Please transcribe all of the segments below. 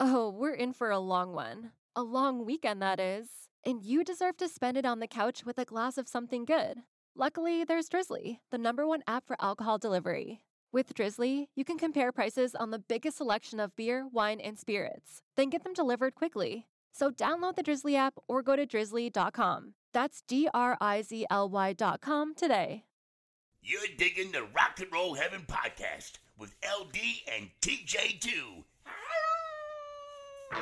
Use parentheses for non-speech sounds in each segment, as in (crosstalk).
Oh, we're in for a long one. A long weekend, that is. And you deserve to spend it on the couch with a glass of something good. Luckily, there's Drizzly, the number one app for alcohol delivery. With Drizzly, you can compare prices on the biggest selection of beer, wine, and spirits, then get them delivered quickly. So download the Drizzly app or go to drizzly.com. That's D R I Z L Y.com today. You're digging the Rock and Roll Heaven podcast with LD and TJ2. Hey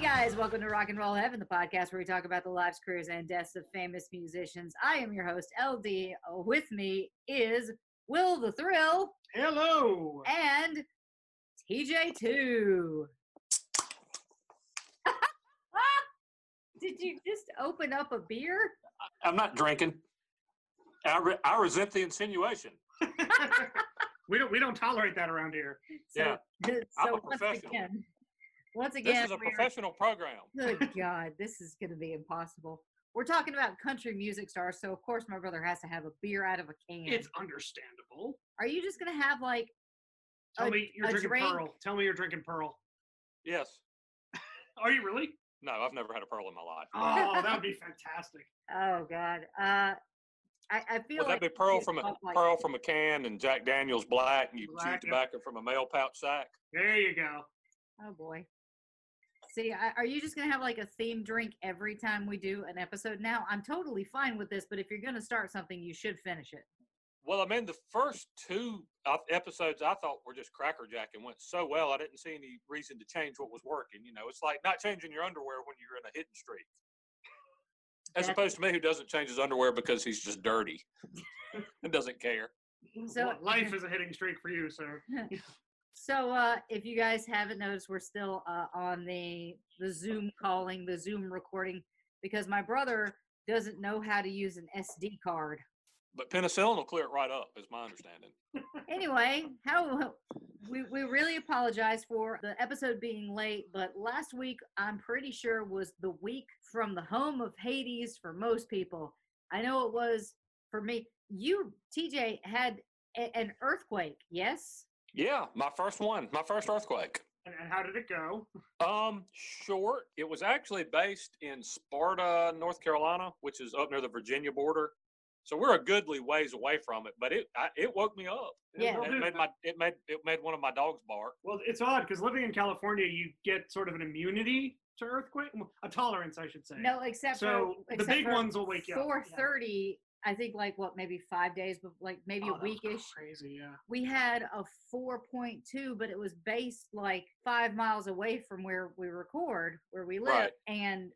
guys, welcome to Rock and Roll Heaven, the podcast where we talk about the lives, careers, and deaths of famous musicians. I am your host, LD. With me is Will the Thrill Hello. and TJ2. Did you just open up a beer? I'm not drinking. I, re- I resent the insinuation. (laughs) we don't we don't tolerate that around here. So, Yeah, th- I'm so a once professional. again, once again, This is a we're- professional program. Good (laughs) God, this is going to be impossible. We're talking about country music stars, so of course my brother has to have a beer out of a can. It's understandable. Are you just going to have like Tell A- me you're a drinking drink? Pearl. Tell me you're drinking Pearl. Yes. (laughs) Are you really? No, I've never had a pearl in my life. Oh, that would be fantastic. Oh God. Uh, I, I feel Would like that be pearl from a like- pearl from a can and Jack Daniels black, and you chew Black, yep. tobacco from a mail pouch sack? There you go. Oh boy. See, I, are you just gonna have like a theme drink every time we do an episode? Now, I'm totally fine with this, but if you're gonna start something, you should finish it. Well, I mean, the first two uh, episodes I thought were just crackerjack and went so well. I didn't see any reason to change what was working. You know, it's like not changing your underwear when you're in a hitting streak. As opposed to me, who doesn't change his underwear because he's just dirty (laughs) and doesn't care. So Li- life is a hitting streak for you, sir. (laughs) So uh, if you guys haven't noticed, we're still uh, on the the Zoom calling, the Zoom recording, because my brother doesn't know how to use an SD card. But penicillin will clear it right up, is my understanding. Anyway, how we we really apologize for the episode being late, but last week I'm pretty sure was the week from the home of Hades for most people. I know it was for me. You, TJ, had a- an earthquake, yes? Yeah, my first one, my first earthquake. And, and how did it go? (laughs) Um, short. It was actually based in Sparta, North Carolina, which is up near the Virginia border. So we're a goodly ways away from it, but it I, it woke me up. Yeah. Well, It made my it made it made one of my dogs bark. well, it's odd because living in California, you get sort of an immunity to earthquake, a tolerance, I should say. No, except So for the except big for ones will wake you up. Four Yeah. I think like what maybe five days, but like maybe Oh, a weekish. Crazy, yeah. We had a four point two, but it was based like five miles away from where we record, where we live, Right. and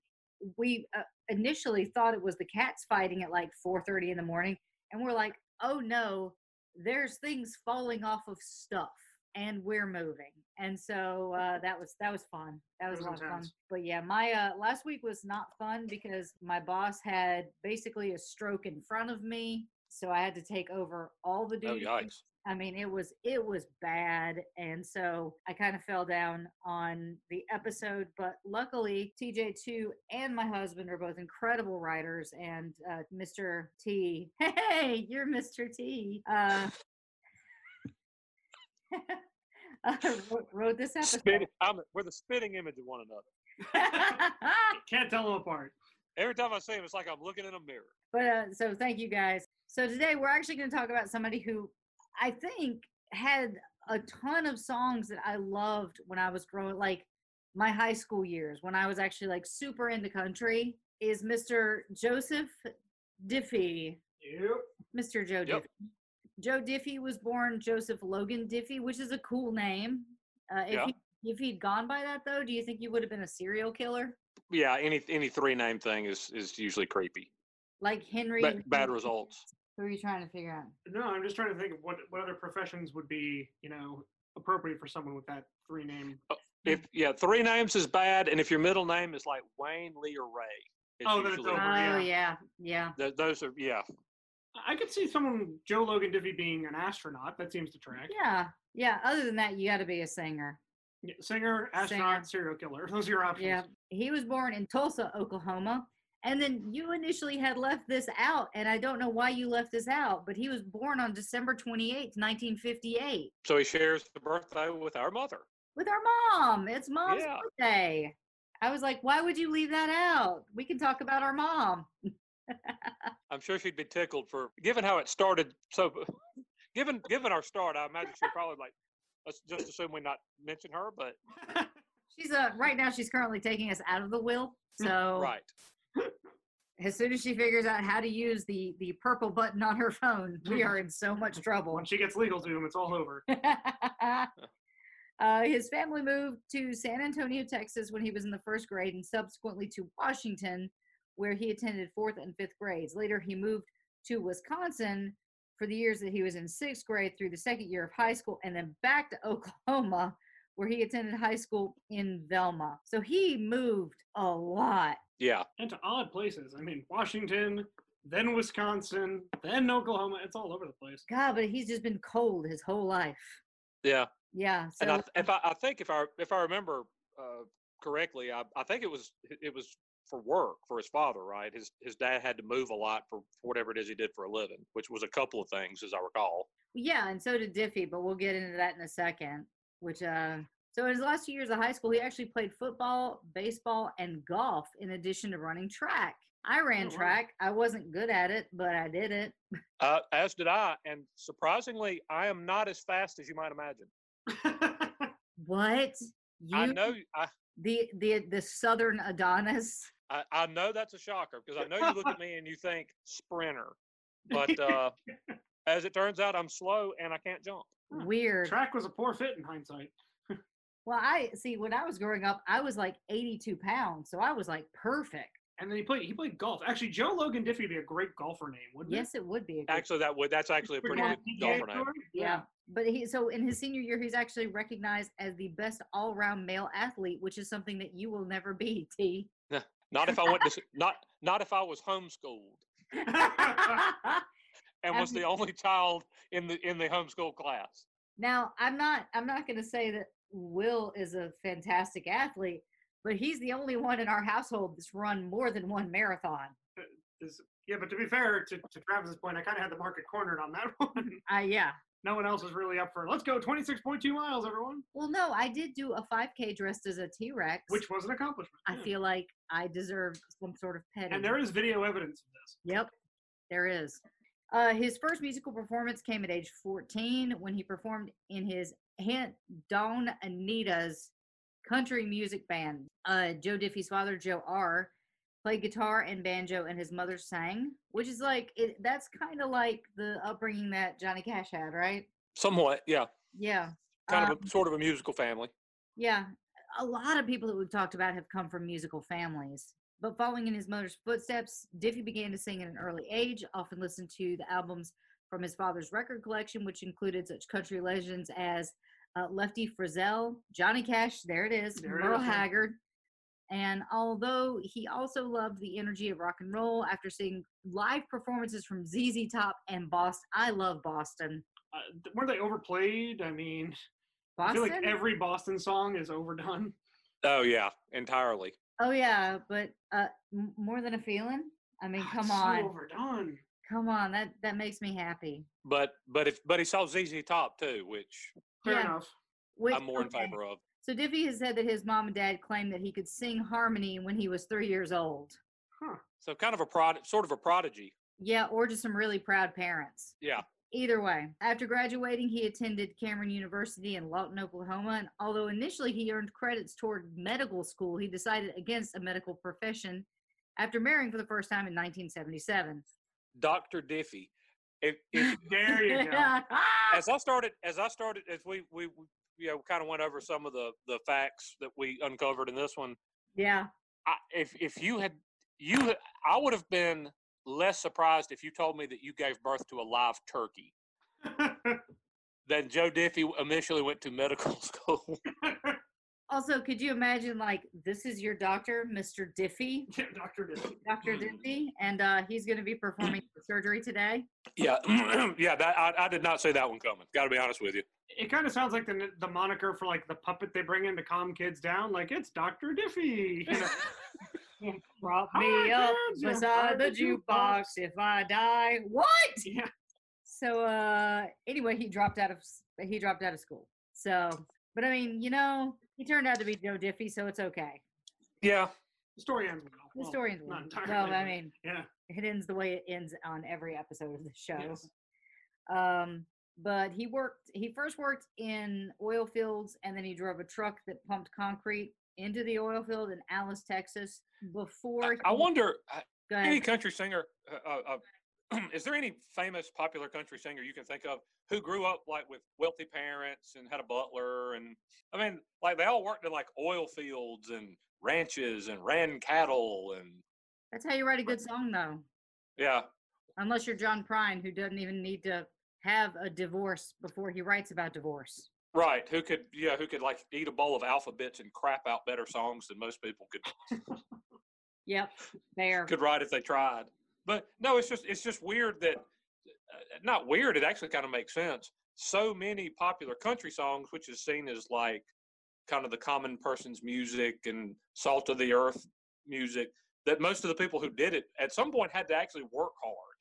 we uh, initially thought it was the cats fighting at like four thirty in the morning, and we're like, oh no, there's things falling off of stuff, and we're moving, and so uh, that was that was fun. That was, was a lot of fun. But yeah, my uh, last week was not fun because my boss had basically a stroke in front of me, so I had to take over all the Oh duties. yikes! I mean, it was it was bad, and so I kind of fell down on the episode. But luckily, TJ two and my husband are both incredible writers, and uh, Mr. T, (laughs) hey, you're Mr. T, uh, (laughs) uh, wrote, wrote this episode. Spit, I'm, we're the spitting image of one another. (laughs) Can't tell them apart. Every time I see him, it's like I'm looking in a mirror. But uh, so thank you guys. So today we're actually going to talk about somebody who I think had a ton of songs that I loved when I was growing, like my high school years when I was actually like super into country. Is Mr. Joseph Diffie, Yep. Mr. Joe Yep. Diffie. Joe Diffie was born Joseph Logan Diffie, which is a cool name. Uh, if Yeah. he, if he'd gone by that though, do you think you would have been a serial killer Yeah, any any three name thing is is usually creepy. like Henry? Ba- bad results. Who are you trying to figure out? No, I'm just trying to think of what what other professions would be, you know, appropriate for someone with that three name. Oh, if yeah, three names is bad, and if your middle name is like Wayne, Lee, or Ray, it's Oh, then it's over, Oh yeah. yeah, yeah. th- those are yeah. I could see someone Joe Logan Diffie being an astronaut. That seems to track. Yeah, yeah. Other than that, you got to be a singer. Yeah, Singer, astronaut, serial killer. (laughs) Those are your options. Yeah. He was born in Tulsa, Oklahoma, And then you initially had left this out, and I don't know why you left this out, but he was born on December 28th, 1958, So he shares the birthday with our mother. with our mom. It's mom's Yeah. birthday. I was like, why would you leave that out? We can talk about our mom. (laughs) I'm sure she'd be tickled for given how it started. So, (laughs) given given our start, I imagine she'd probably like let's just assume we not mention her. But (laughs) She's uh right now she's currently taking us out of the will. So right, as soon as she figures out how to use the the purple button on her phone, we are in so much (laughs) trouble. When she gets legal to him, it's all over. (laughs) uh, his family moved to San Antonio, Texas when he was in the first grade and subsequently to Washington, where he attended fourth and fifth grades. Later, he moved to Wisconsin for the years that he was in sixth grade through the second year of high school, and then back to (laughs) Oklahoma, where he attended high school in Velma. So he moved a lot. Yeah, And to odd places. I mean, Washington, then Wisconsin, then Oklahoma. It's all over the place. God, but he's just been cold his whole life. yeah. Yeah. So and I, if I, I think if I if I remember uh, correctly, I, I think it was it was for work for his father, right? His his dad had to move a lot for, for whatever it is he did for a living, which was a couple of things, as I recall. Yeah, and so did Diffie, but we'll get into that in a second. Which uh so in his last two years of high school, he actually played football, baseball, and golf in addition to running track. I ran Oh, wow. track. I wasn't good at it, but I did it. (laughs) Uh, as did I, and surprisingly, I am not as fast as you might imagine. What? You I know I, the the the southern Adonis. I I know that's a shocker because I know you look at me and you think sprinter, but uh, (laughs) as it turns out, I'm slow and I can't jump. Weird. Track was a poor fit in hindsight. Well, I see when I was growing up, I was like 82 pounds, so I was like perfect. And then he played he played golf. Actually, Joe Logan Diffie would be a great golfer name, wouldn't Yes, it would be a good Actually, that would that's actually a pretty Yeah. good golfer name. Yeah. But he so in his senior year, he's actually recognized as the best all-round male athlete, which is something that you will never be, T. (laughs) Not if I went to not not if I was homeschooled (laughs) and was the only child in the in the homeschool class. now, I'm not I'm not gonna say that Will is a fantastic athlete, but he's the only one in our household that's run more than one marathon. Yeah, but to be fair to, to Travis's point, I kind of had the market cornered on that (laughs) one. Uh yeah. no one else is really up for. Let's go 26.2 miles, everyone, Well, no, I did do a 5K dressed as a T-Rex. which was an accomplishment. I yeah. feel like I deserve some sort of petting. and there is video evidence of this. Yep, there is. Uh, his first musical performance came at age 14 when he performed in his Aunt Dawn Anita's country music band. Uh, Joe Diffie's father, Joe R., played guitar and banjo, and his mother sang, which is like it, that's kind of like the upbringing that Johnny Cash had, right? Somewhat, yeah. Yeah, Kind Um, of a sort of a musical family. yeah. A lot of people that we've talked about have come from musical families. But following in his mother's footsteps, Diffie began to sing at an early age, often listened to the albums from his father's record collection, which included such country legends as uh, Lefty Frizzell, Johnny Cash, there it is, There Merle is. Haggard. And although he also loved the energy of rock and roll, after seeing live performances from ZZ Top and Boston, I love Boston. Uh, th- were they overplayed? I mean, I feel like every Boston song is overdone. Oh yeah, entirely. Oh yeah, but uh, m- more than a feeling. I mean, come it's on, So overdone. come on. That that makes me happy. But but if but he saw ZZ Top too, which Fair Yeah. enough. Which, I'm more in okay. favor of. So Diffie has said that his mom and dad claimed that he could sing harmony when he was three years old. Huh. So kind of a prod, sort of a prodigy. Yeah, or just some really proud parents. Yeah. Either way, after graduating, he attended Cameron University in Lawton, Oklahoma. And although initially he earned credits toward medical school, he decided against a medical profession after marrying for the first time in 1977. Dr. Diffie. If, if (laughs) There you go. (laughs) as I started, as I started, as we we we, you know kind of went over some of the the facts that we uncovered in this one. yeah. I, if if you had you, I would have been less surprised if you told me that you gave birth to a live turkey (laughs) than Joe Diffie initially went to medical (laughs) school. (laughs) Also, could you imagine like this is your doctor, Mr. Diffie, Yeah, Dr. Diffie. Dr. Diffie, and uh, he's going to be performing (clears throat) surgery today? yeah, (clears throat) yeah. That I, I did not see that one coming. Got to be honest with you. It kind of sounds like the the moniker for like the puppet they bring in to calm kids down. Like it's Dr. Diffie. You know? Prop Hi, me up kids, beside the jukebox jukebox. if I die. What? (laughs) Yeah. So uh anyway, he dropped out of he dropped out of school. So, but I mean, you know, he turned out to be Joe Diffie, so it's okay. Yeah. The story ends well. The Well, story ends not well. entirely, Well, I mean, yeah. it ends the way it ends on every episode of the show. Yes. Um, but he worked. He first worked in oil fields, and then he drove a truck that pumped concrete into the oil field in Alice, Texas. Before I, I wonder, uh, any country singer, uh, uh, uh, (clears throat) is there any famous popular country singer you can think of who grew up like with wealthy parents and had a butler? And I mean, like they all worked in like oil fields and ranches and ran cattle. And That's how you write a good song, though. yeah, Unless you're John Prine, who doesn't even need to have a divorce before he writes about divorce. Right. Who could, yeah, who could like eat a bowl of alphabets and crap out better songs than most people could (laughs) Yep, there. could write if they tried. But no, it's just it's just weird that uh, not weird. It actually kind of makes sense. So many popular country songs, which is seen as like kind of the common person's music and salt of the earth music, that most of the people who did it at some point had to actually work hard.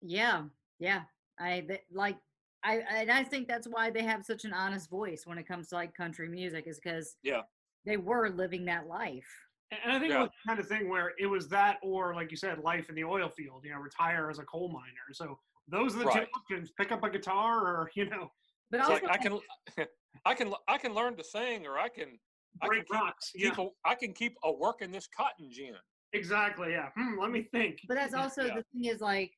Yeah, yeah. I th- like. I and I think that's why they have such an honest voice when it comes to like country music, is because Yeah. they were living that life. And I think Yeah. it was the kind of thing where it was that, or like you said, life in the oil field. You know, retire as a coal miner. So those are the Right. two options: pick up a guitar, or you know, But also, like I can, (laughs) I can, I can learn to sing, or I can, I can break keep, rocks. Yeah, keep a, I can keep a work in this cotton gin. exactly. Yeah. Hmm, let me think. but that's (laughs) also Yeah. the thing is like,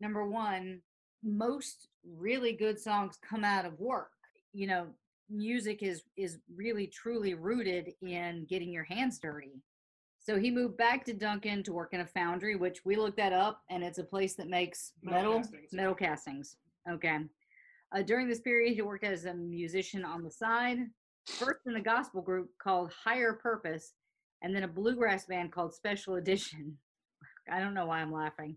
number one, most really good songs come out of work. You know, music is is really truly rooted in getting your hands dirty. So he moved back to Duncan to work in a foundry, which we looked that up, and it's a place that makes Metal metal castings, metal castings. Okay. Uh, during this period, he worked as a musician on the side, first in a gospel group called Higher Purpose, and then a bluegrass band called Special Edition. (laughs) I don't know why I'm laughing.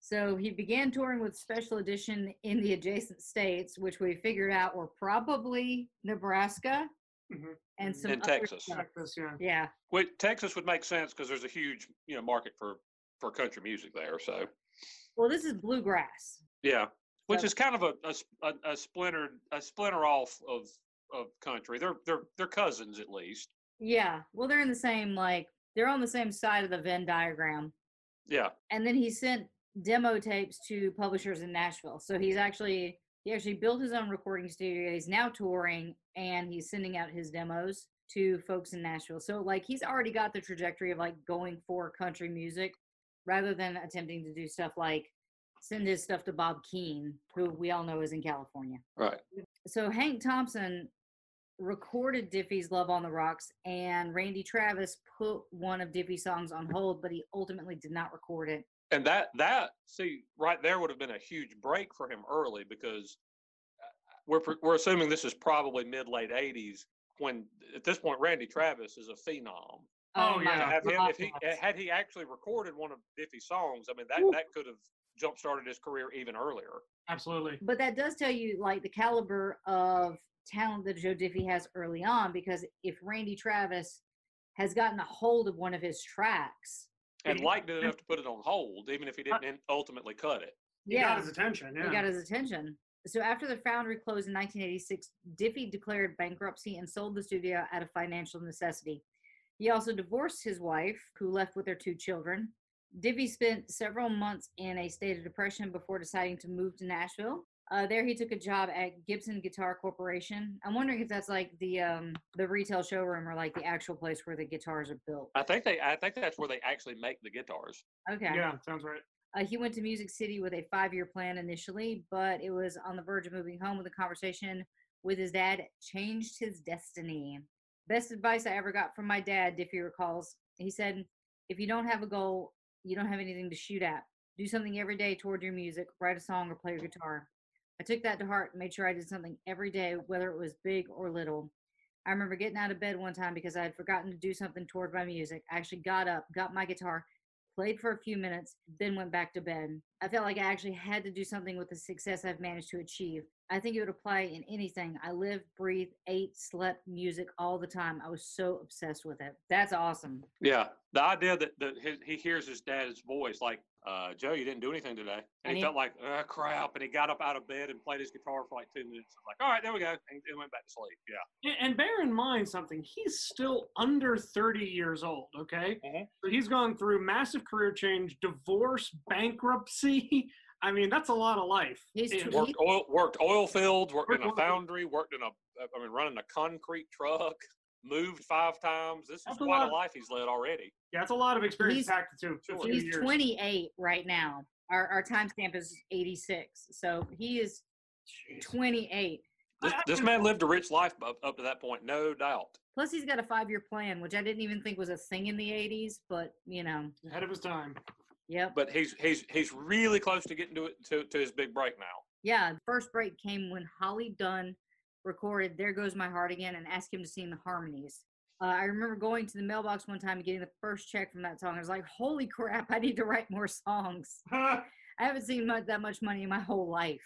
So he began touring with Special Edition in the adjacent states, which we figured out were probably Nebraska Mhm. and some In Texas. Texas, yeah. Yeah. Well, Texas would make sense because there's a huge, you know, market for for country music there. So Well, this is bluegrass. yeah, which So- is kind of a a, s- a, a splintered a splinter off of of country. They're they're they're cousins at least. Yeah. Well, they're in the same like they're on the same side of the Venn diagram. Yeah, and then he sent demo tapes to publishers in Nashville. So he's actually he actually built his own recording studio. He's now touring and he's sending out his demos to folks in Nashville. So like he's already got the trajectory of like going for country music rather than attempting to do stuff like send his stuff to Bob Keane, who we all know is in California. right. So Hank Thompson recorded Diffie's Love on the Rocks and Randy Travis put one of Diffie's songs on hold, but he ultimately did not record it. And that that see right there would have been a huge break for him early because uh, we're we're assuming this is probably mid late '80s when at this point Randy Travis is a phenom. Oh, my yeah. Have him, if he had he actually recorded one of Diffie's songs, I mean that Woo. that could have jump started his career even earlier. Absolutely. but that does tell you like the caliber of talent that Joe Diffie has early on because if Randy Travis has gotten a hold of one of his tracks, And liked it enough to put it on hold, even if he uh didn't ultimately cut it. He yeah, got his attention. Yeah. he got his attention. So after the foundry closed in 1986, Diffie declared bankruptcy and sold the studio out of financial necessity. He also divorced his wife, who left with their two children. Diffie spent several months in a state of depression before deciding to move to Nashville. Uh, there, he took a job at Gibson Guitar Corporation. I'm wondering if that's like the um, the retail showroom or like the actual place where the guitars are built. I think they I think that's where they actually make the guitars. Okay. Yeah, sounds right. Uh, he went to Music City with a five year plan initially, but it was on the verge of moving home when the conversation with his dad changed his destiny. Best advice I ever got from my dad, Diffie recalls. He said, If you don't have a goal, you don't have anything to shoot at. Do something every day toward your music, write a song or play your guitar. I took that to heart and made sure I did something every day, whether it was big or little. I remember getting out of bed one time because I had forgotten to do something toward my music. I actually got up, got my guitar, played for a few minutes, then went back to bed. I felt like I actually had to do something with the success I've managed to achieve. I think it would apply in anything. I lived, breathed, ate, slept music all the time. I was so obsessed with it. That's awesome. Yeah, the idea that, that he, he hears his dad's voice, like, uh, Joe, you didn't do anything today. And, And he, he- felt like, oh, crap. And he got up out of bed and played his guitar for like two minutes. Like, all right, there we go. And he went back to sleep. Yeah. And- And bear in mind something, he's still under 30 years old, okay? Mhm. So he's gone through massive career change, divorce, bankruptcy. (laughs) I mean, that's a lot of life. He's And- tw- Worked oil, worked oil fields, worked in a foundry, worked in a, I mean, running a concrete truck, moved five times. This is a quite a life he's led already. yeah, it's a lot of experience He's- packed into a Sure. He's years. 28 right now. Our, our timestamp is 86. So he is 28. This, this man lived a rich life up, up to that point, no doubt. Plus, he's got a five year plan, which I didn't even think was a thing in the 80s, but you know, Ahead of his time. yep. But he's he's he's really close to getting to it to, to his big break now. Yeah, the first break came when Holly Dunn recorded There Goes My Heart Again and asked him to sing the harmonies. Uh, I remember going to the mailbox one time and getting the first check from that song. I was like, holy crap, I need to write more songs. (laughs) I haven't seen much, that much money in my whole life.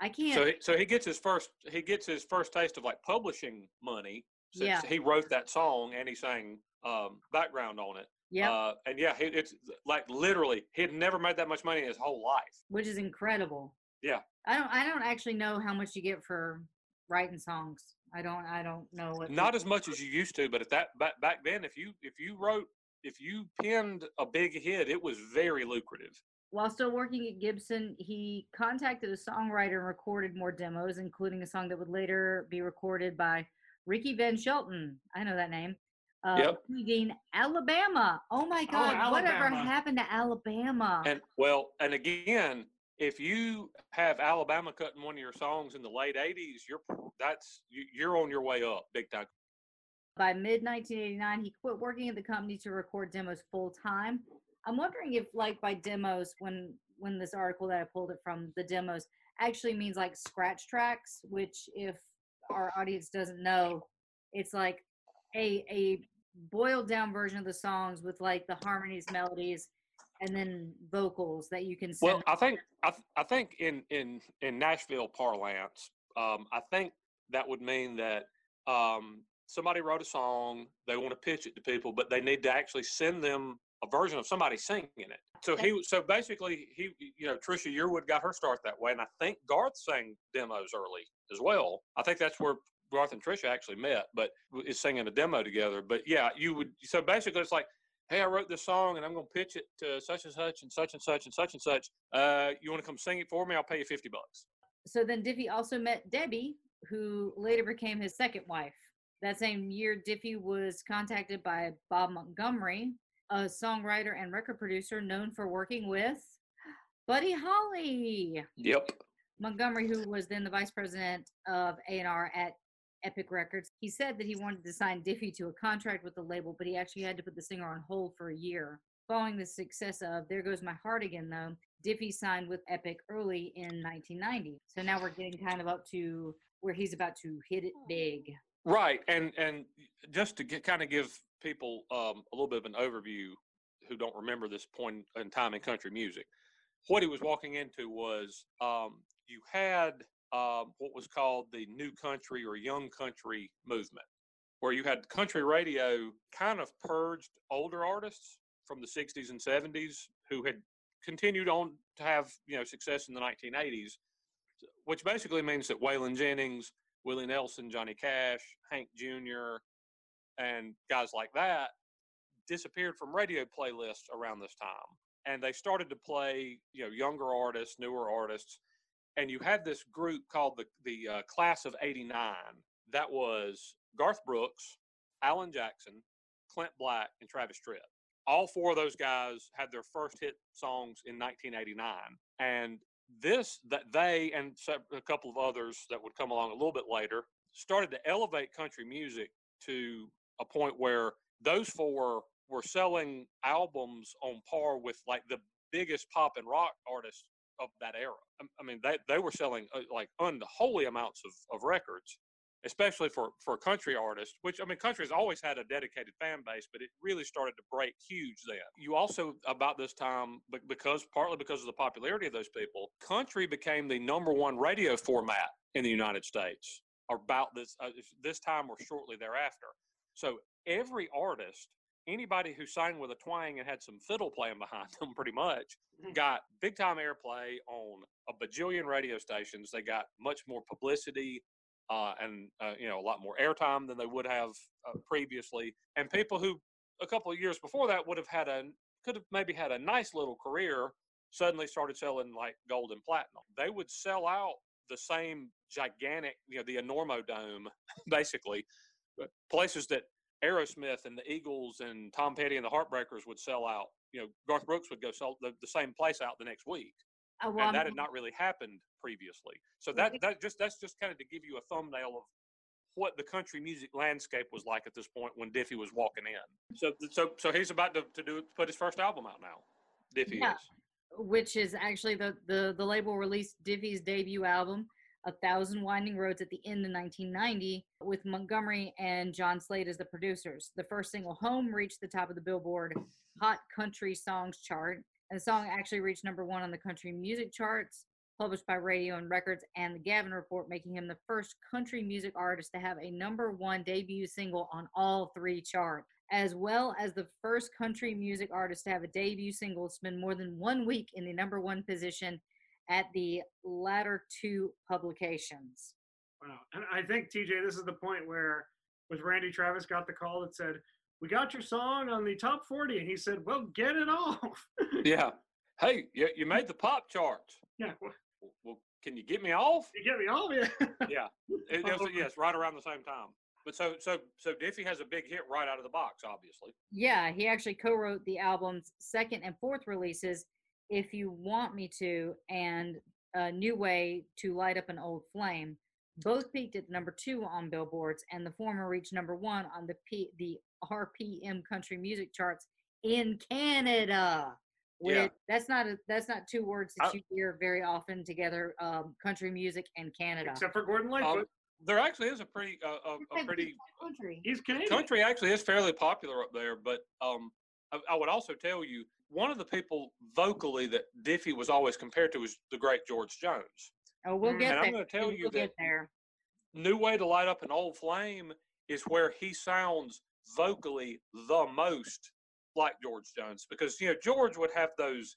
I can't. So he, so he gets his first he gets his first taste of like publishing money since Yeah. he wrote that song and he sang um, background on it. Yeah. Uh, and yeah, he, it's like literally he had never made that much money in his whole life. which is incredible. Yeah. I don't. I don't actually know how much you get for writing songs. I don't. I don't know what. Not as much as you used to, but at that back back then, if you if you wrote if you penned a big hit, it was very lucrative. While still working at Gibson, he contacted a songwriter and recorded more demos, including a song that would later be recorded by Ricky Van Shelton. I know that name. Uh, Yep. singing Alabama. Oh my God! whatever happened to Alabama? And well, and again, if you have Alabama cutting one of your songs in the late '80s, you're that's you- you're on your way up big time. By mid 1989, he quit working at the company to record demos full time. I'm wondering if, like, by demos, when when this article that I pulled it from, the demos actually means like scratch tracks, which, if our audience doesn't know, it's like a a boiled down version of the songs with like the harmonies, melodies, and then vocals that you can send. Well, I think I, th- I think in in in Nashville parlance, um, I think that would mean that um, somebody wrote a song, they want to pitch it to people, but they need to actually send them a version of somebody singing it. So he so basically he you know Trisha Yearwood got her start that way, and I think Garth sang demos early as well. I think that's where Garth and Trisha actually met, but is singing a demo together. But yeah, you would so basically it's like hey, I wrote this song and I'm going to pitch it to such and such and such and such and such and such. Uh, you want to come sing it for me? I'll pay you 50 bucks. so then Diffie also met Debbie, who later became his second wife. That same year, Diffie was contacted by Bob Montgomery, a songwriter and record producer known for working with Buddy Holly. Yep. Montgomery, who was then the vice president of A&R at Epic Records, he said that he wanted to sign Diffie to a contract with the label, but he actually had to put the singer on hold for a year. Following the success of There Goes My Heart Again, though, Diffie signed with Epic early in 1990. So now we're getting kind of up to where he's about to hit it big. Right. And and just to get, kind of give people um, a little bit of an overview who don't remember this point in time in country music, what he was walking into was um, you had um, what was called the new country or young country movement, where you had country radio kind of purged older artists from the 60s and 70s who had continued on to have you know success in the 1980s, which basically means that Waylon Jennings, Willie Nelson, Johnny Cash, Hank Jr., and guys like that disappeared from radio playlists around this time. And they started to play, you know, younger artists, newer artists. And you had this group called the, the uh, Class of 89. That was Garth Brooks, Alan Jackson, Clint Black, and Travis Tritt. All four of those guys had their first hit songs in 1989. And this, that they and a couple of others that would come along a little bit later, started to elevate country music to a point where those four were selling albums on par with like the biggest pop and rock artists of that era. I- mean, they, they were selling uh, like unholy amounts of, of records, especially for, for country artists, which I mean, country has always had a dedicated fan base, but it really started to break huge then. You also, about this time, be- because partly because of the popularity of those people, country became the number one radio format in the United States about this uh, this time or shortly thereafter. So every artist, anybody who sang with a twang and had some fiddle playing behind (laughs) them, pretty much Mhm. got big time airplay on a bajillion radio stations. They got much more publicity uh, and uh, you know a lot more airtime than they would have uh, previously. And people who a couple of years before that would have had a could have maybe had a nice little career suddenly started selling like gold and platinum. They would sell out the same gigantic, you know, the Enormo Dome, (laughs) basically, places that Aerosmith and the Eagles and Tom Petty and the Heartbreakers would sell out. You know, Garth Brooks would go sell the, the same place out the next week, well, and that had not really happened previously. So that that just that's just kind of to give you a thumbnail of what the country music landscape was like at this point when Diffie was walking in. So so so he's about to, to do put his first album out now. Diffie Yeah. is. which is actually the, the the label released Diffie's debut album, A Thousand Winding Roads, at the end of 1990, with Montgomery and John Slate as the producers. The first single, "Home," reached the top of the Billboard Hot Country Songs chart, and the song actually reached number one on the country music charts, published by Radio and Records and the Gavin Report, making him the first country music artist to have a number one debut single on all three charts as well as the first country music artist to have a debut single spend more than one week in the number one position at the latter two publications. Wow. And I think TJ, this is the point where with Randy Travis got the call that said, "We got your song on the top 40," and he said, "Well, get it off." (laughs) Yeah. Hey, you, you made the pop charts. yeah. well, Well, well, can you get me off? You get me off, yeah. (laughs) Yeah. It, it was, yes, right around the same time. But so so so Diffie has a big hit right out of the box, obviously. Yeah, he actually co-wrote the album's second and fourth releases, "If You Want Me to" and "A New Way to Light Up an Old Flame." Both peaked at number two on billboards, and the former reached number one on the P- the RPM country music charts in Canada. With, Yeah. that's not a, that's not two words that I- you hear very often together. Um, country music and Canada. Except for Gordon Lightfoot. Um, there actually is a pretty uh, a, a pretty country. He's Canadian. country actually is fairly popular up there. But um, I, I would also tell you one of the people vocally that Diffie was always compared to was the great George Jones. Oh, we'll Mm. get And there. I'm going to tell we'll you that there. New Way to Light Up an Old Flame is where he sounds vocally the most like George Jones because you know George would have those,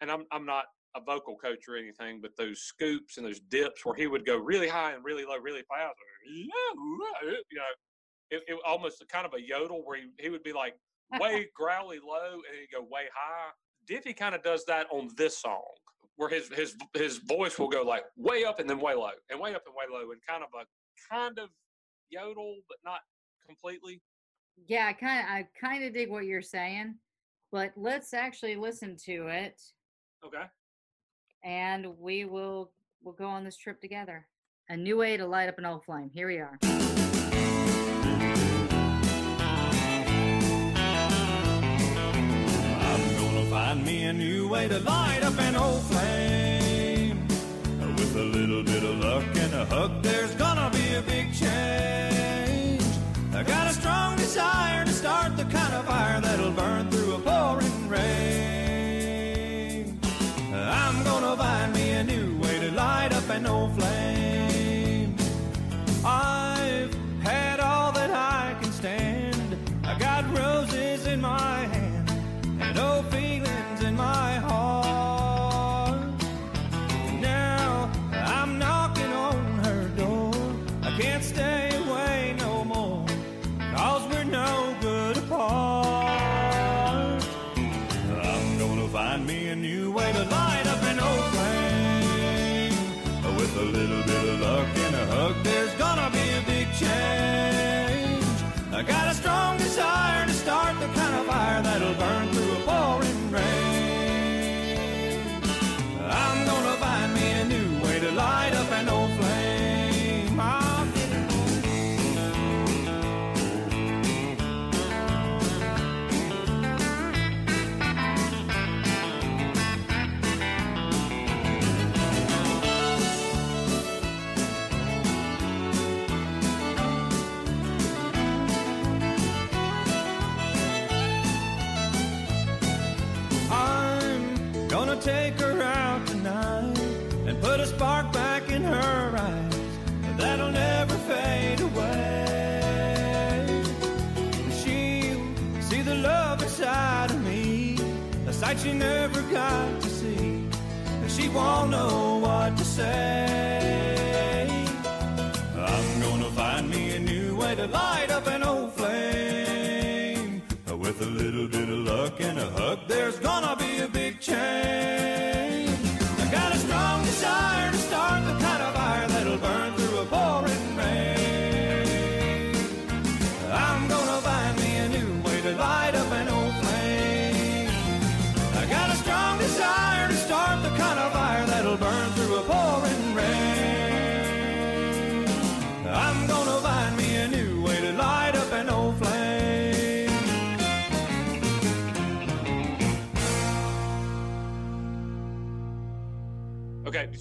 and I'm I'm not a vocal coach or anything, but those scoops and those dips where he would go really high and really low, really fast. You know, it, it almost kind of a yodel where he, he would be like way (laughs) growly low and he'd go way high. Diffie kind of does that on this song where his his his voice will go like way up and then way low and way up and way low and kind of a kind of yodel but not completely. Yeah, I kind of I kind of dig what you're saying, but let's actually listen to it, Okay. and we will we'll go on this trip together. A new way to light up an old flame. Here we are. Find me a new way to light up an old flame. With a little bit of luck and a hug, there's gonna be a big change. I got a strong desire to start the kind of fire that'll burn through a pouring rain. I'm gonna find me a new way to light up an old flame. I've had all that I can stand. I got roses in my hand and old feelings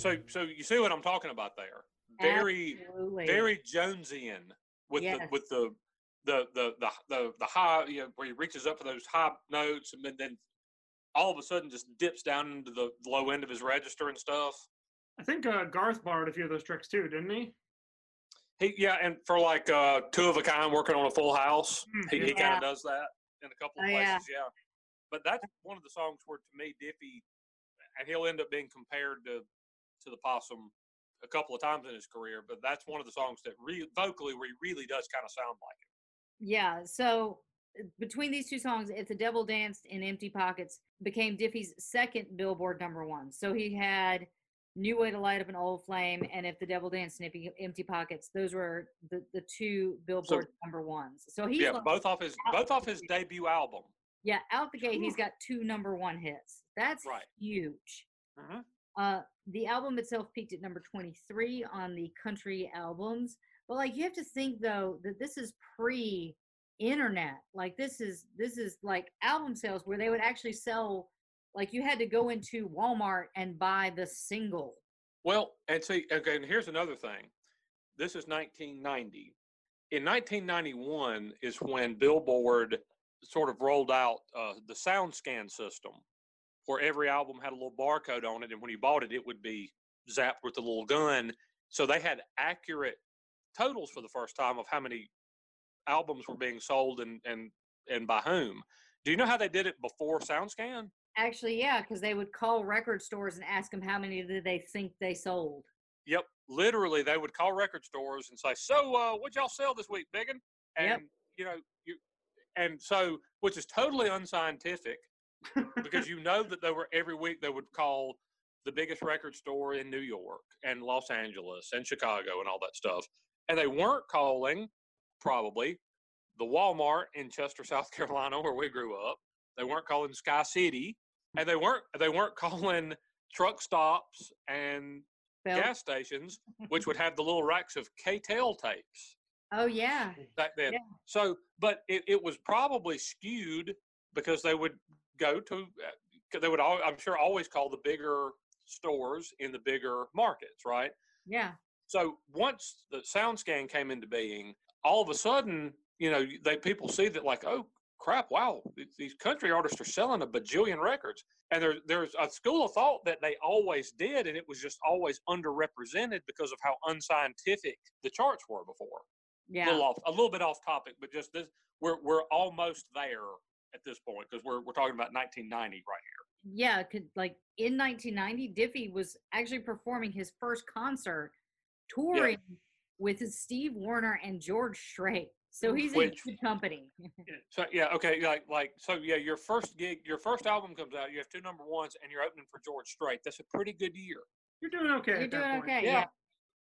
so so you see what I'm talking about there? Very Absolutely. very Jonesian with the with the the the the the, the high you know, where he reaches up for those high notes and then, then all of a sudden just dips down into the low end of his register and stuff. I think uh, Garth borrowed a few of those tricks too, didn't he? He yeah, and for like uh two of a kind working on a full house, Mm, he, he kind of does that in a couple of Oh, places, yeah. yeah. But that's one of the songs where to me Diffie and he'll end up being compared to to the possum a couple of times in his career, but that's one of the songs that re- vocally where he really does kind of sound like it. Yeah. So uh, between these two songs, "If the Devil Danced" in "Empty Pockets" became Diffie's second Billboard number one. So he had "New Way to Light Up an Old Flame" and "If the Devil Danced" in Empty, Pockets. Those were the, the two Billboard number ones. So he yeah, both off his both off his debut album. yeah out the gate. He's got two number one hits. That's Right. huge. Mhm. Uh, the album itself peaked at number 23 on the country albums. But like you have to think though that this is pre internet. Like this is this is like album sales where they would actually sell like you had to go into Walmart and buy the single. Well, and see, okay, and here's another thing. This is 1990. In 1991 is when Billboard sort of rolled out uh, the SoundScan system, where every album had a little barcode on it, and when you bought it, it would be zapped with a little gun. So they had accurate totals for the first time of how many albums were being sold and and and by whom. Do you know how they did it before SoundScan? Actually, yeah, because they would call record stores and ask them how many did they think they sold. Yep, literally, they would call record stores and say, "So, uh, what y'all sell this week, Biggin?" And Yep. you know, you and so, which is totally unscientific because you know that they were every week they would call the biggest record store in New York and Los Angeles and Chicago and all that stuff, and they weren't calling probably the Walmart in Chester, (laughs) South Carolina, where we grew up. They weren't calling Sky City, and they weren't they weren't calling truck stops and gas stations, which would have the little racks of K-Tel tapes Oh yeah, back then. Yeah. So, but it, it was probably skewed because they would go to, uh, they would, all, I'm sure, always call the bigger stores in the bigger markets, right? yeah, So once the SoundScan came into being, all of a sudden, you know, they people see that like, oh crap, wow, these country artists are selling a bajillion records, and there, there's a school of thought that they always did, and it was just always underrepresented because of how unscientific the charts were before. A yeah. little off, a little bit off topic, but just this, we're we're almost there at this point because we're we're talking about 1990 right here. yeah, could, like in 1990, Diffie was actually performing his first concert, touring with his Steve Wariner and George Strait. So he's Which- in good company. (laughs) So yeah, okay, like like so yeah, your first gig, your first album comes out, you have two number ones, and you're opening for George Strait. That's a pretty good year. You're doing okay. You're at that doing point. okay. Yeah. Yeah.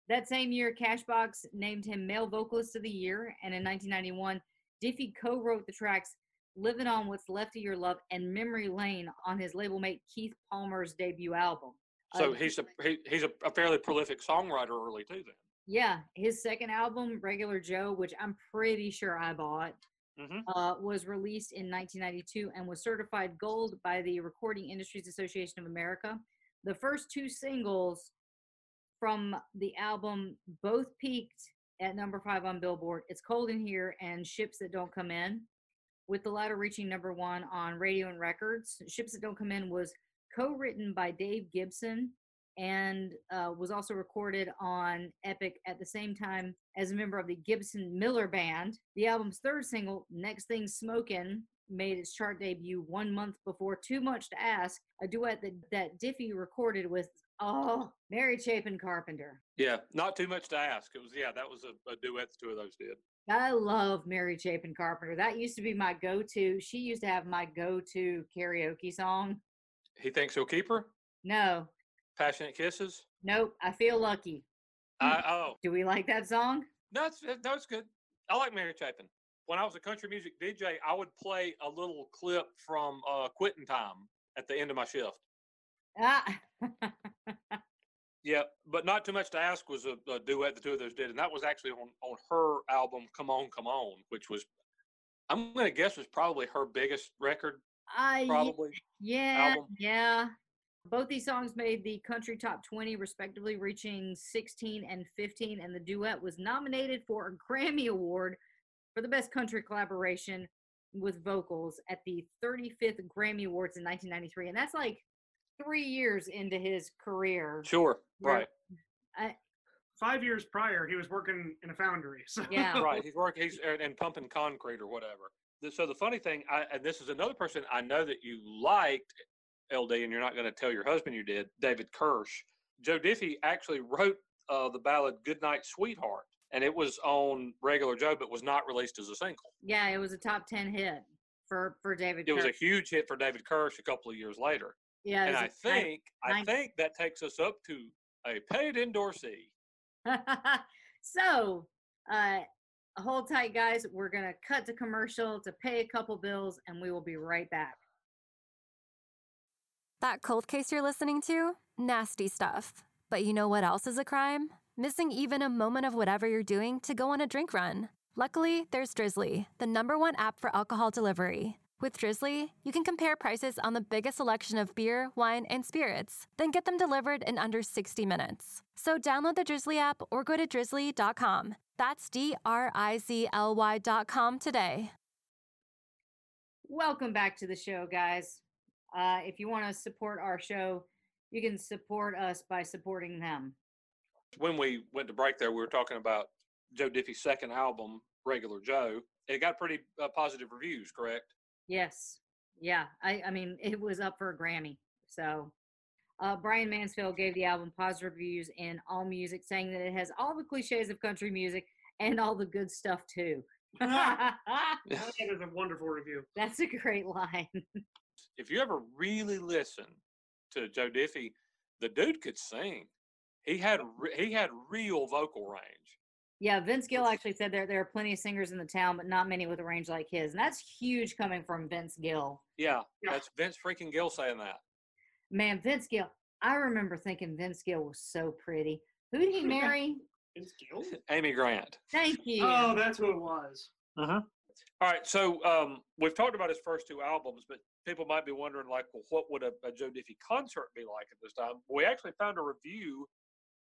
That same year, Cashbox named him Male Vocalist of the Year, and in 1991, Diffie co-wrote the tracks "Living on What's Left of Your Love" and "Memory Lane" on his label mate Keith Palmer's debut album. So Uh, he's a he, he's a, a fairly prolific songwriter early too. Then Yeah, his second album, Regular Joe, which I'm pretty sure I bought, Mhm. uh, was released in 1992 and was certified gold by the Recording Industries Association of America. The first two singles from the album both peaked at number five on Billboard. It's Cold in Here and Ships That Don't Come In, with the latter reaching number one on radio and records. Ships That Don't Come In was co written by Dave Gibson and uh, was also recorded on Epic at the same time as a member of the Gibson Miller Band. The album's third single, Next Thing Smokin', made its chart debut one month before Too Much to Ask, a duet that, that Diffie recorded with, oh, Mary Chapin Carpenter. Yeah, not too much to ask. It was yeah, that was a, a duet the two of those did. I love Mary Chapin Carpenter. That used to be my go to. She used to have my go to karaoke song. He thinks he'll keep her. No, Passionate kisses. nope, I feel lucky. I, oh Do we like that song? no, it's, no, it's good. I like Mary Chapin. When I was a country music DJ, I would play a little clip from uh, Quitting Time at the end of my shift. Ah. (laughs) Yeah, but not too much to ask was a, a duet the two of those did, and that was actually on on her album "Come On, Come On," which was I'm gonna guess was probably her biggest record. I ye- Probably. yeah, album. yeah. Both these songs made the country top 20, respectively, reaching 16 and 15. And the duet was nominated for a Grammy Award for the best country collaboration with vocals at the 35th Grammy Awards in 1993. And that's like three years into his career. Sure, Right. right, Five years prior, he was working in a foundry. So (laughs) Yeah. right. He's working. He's and, and pumping concrete or whatever. So the funny thing, I, and this is another person I know that you liked, LD, and you're not going to tell your husband you did, David Kersh. Joe Diffie actually wrote uh, the ballad "Goodnight, Sweetheart," and it was on Regular Joe, but was not released as a single. Yeah, it was a top 10 hit for, for David It was a huge hit for David Kersh a couple of years later. Yeah, and was I a- think I think that takes us up to a paid endorsee. (laughs) so, uh, hold tight, guys. We're going to cut to commercial to pay a couple bills, and we will be right back. That cold case you're listening to? Nasty stuff. But you know what else is a crime? Missing even a moment of whatever you're doing to go on a drink run. Luckily, there's Drizzly, the number one app for alcohol delivery. With Drizzly, you can compare prices on the biggest selection of beer, wine, and spirits, then get them delivered in under 60 minutes. So download the Drizzly app or go to drizzly.com. That's D R I Z L Y.com today. Welcome back to the show, guys. Uh, if you want to support our show, you can support us by supporting them. When we went to break there, we were talking about Joe Diffie's second album, Regular Joe. It got pretty uh, positive reviews, correct? Yes. Yeah. I, I mean, it was up for a Grammy. So, uh, Brian Mansfield gave the album positive reviews in All Music, saying that it has all the cliches of country music and all the good stuff, too. (laughs) that is a (laughs) wonderful review. That's a great line. (laughs) If you ever really listen to Joe Diffie, the dude could sing. He had re- he had real vocal range. Yeah, Vince Gill actually said there there are plenty of singers in the town, but not many with a range like his, and that's huge coming from Vince Gill. Yeah, Yeah. that's Vince freaking Gill saying that. Man, Vince Gill. I remember thinking Vince Gill was so pretty. Who did he (laughs) marry? It's Gil? Amy Grant. Thank you. Oh, that's who it was. Uh huh. All right, so um, we've talked about his first two albums, but people might be wondering, like, well, what would a, a Joe Diffie concert be like at this time? We actually found a review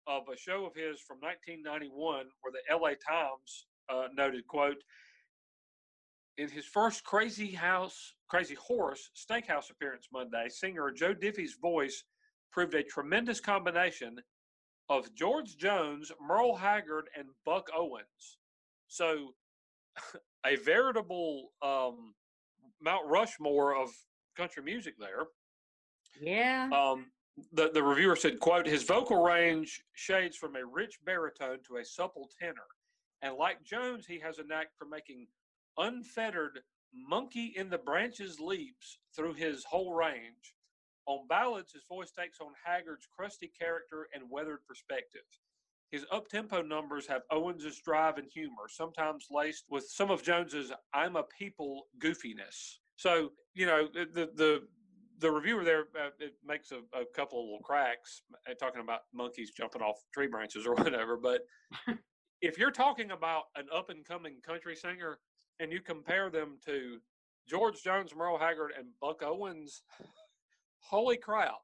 of a show of his from 1991, where the LA Times uh, noted, "quote In his first Crazy House, Crazy Horse Steakhouse appearance Monday, singer Joe Diffie's voice proved a tremendous combination of George Jones, Merle Haggard, and Buck Owens." So (laughs) a veritable um, Mount Rushmore of country music there. yeah. Um, the, the reviewer said, quote, his vocal range shades from a rich baritone to a supple tenor. And like Jones, he has a knack for making unfettered monkey in the branches leaps through his whole range. On ballads, his voice takes on Haggard's crusty character and weathered perspective. His up-tempo numbers have Owens's drive and humor, sometimes laced with some of Jones's "I'm a people" goofiness. So you know the the the, reviewer there uh, it makes a, a couple of little cracks uh, talking about monkeys jumping off tree branches or (laughs) whatever. But if you're talking about an up-and-coming country singer and you compare them to George Jones, Merle Haggard, and Buck Owens, holy crap!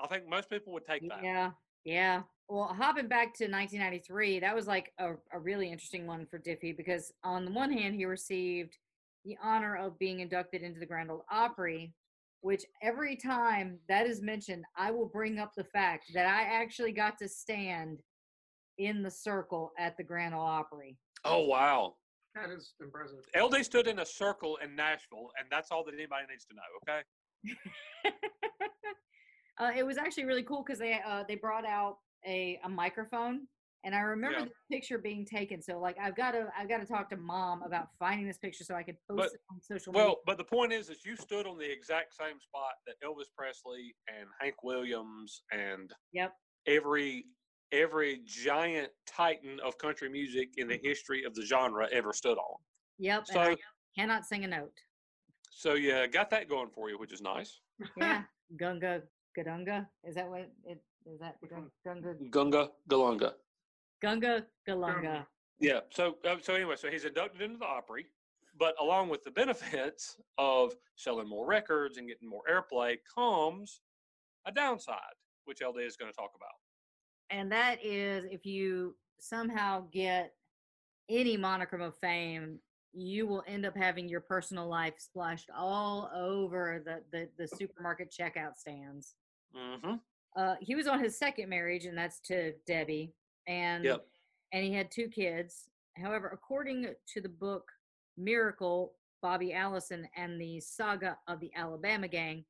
I think most people would take that. Yeah, yeah. Well, hopping back to 1993, that was like a, a really interesting one for Diffie because, on the one hand, he received the honor of being inducted into the Grand Ole Opry, which every time that is mentioned, I will bring up the fact that I actually got to stand in the circle at the Grand Ole Opry. Oh wow! That is impressive. LD stood in a circle in Nashville, and that's all that anybody needs to know. Okay. (laughs) uh, it was actually really cool because they uh, they brought out a, a microphone and I remember Yeah. the picture being taken. So like I've got to I've got to talk to mom about finding this picture so I could post But- it on social media. Well, but the point is, is you stood on the exact same spot that Elvis Presley and Hank Williams and Yep. every every giant titan of country music in the history of the genre ever stood on. Yep. So, cannot sing a note. so yeah, got that going for you, which is nice. Yeah. Gunga Gadunga. Is that what it is that Which Gun- one? Gunga Gunga Galunga. Gunga Galunga. Yeah. So uh, so anyway, so he's inducted into the Opry, but along with the benefits of selling more records and getting more airplay comes a downside, which LD is going to talk about. And that is if you somehow get any monicum of fame, you will end up having your personal life splashed all over the, the, the supermarket checkout stands. Mm-hmm. Uh, he was on his second marriage, and that's to Debbie. And Yep. and he had two kids. However, according to the book Miracle, Bobby Allison and the Saga of the Alabama Gang,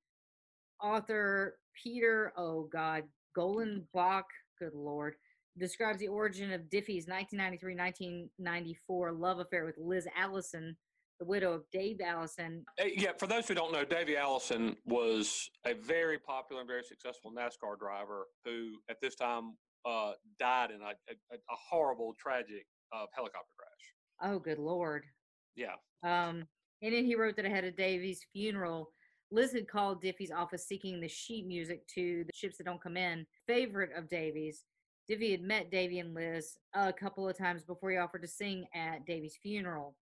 author Peter, oh God, Golenbock, good Lord, describes the origin of Diffie's 1993-1994 love affair with Liz Allison, the widow of Dave Allison. Yeah, for those who don't know, Davey Allison was a very popular and very successful NASCAR driver who, at this time, uh, died in a, a, a horrible, tragic uh, helicopter crash. Oh, good Lord. Yeah. Um, and then he wrote that ahead of Davy's funeral, Liz had called Diffie's office seeking the sheet music to the ships that don't come in, favorite of Davy's. Diffie had met Davy and Liz a couple of times before he offered to sing at Davy's funeral.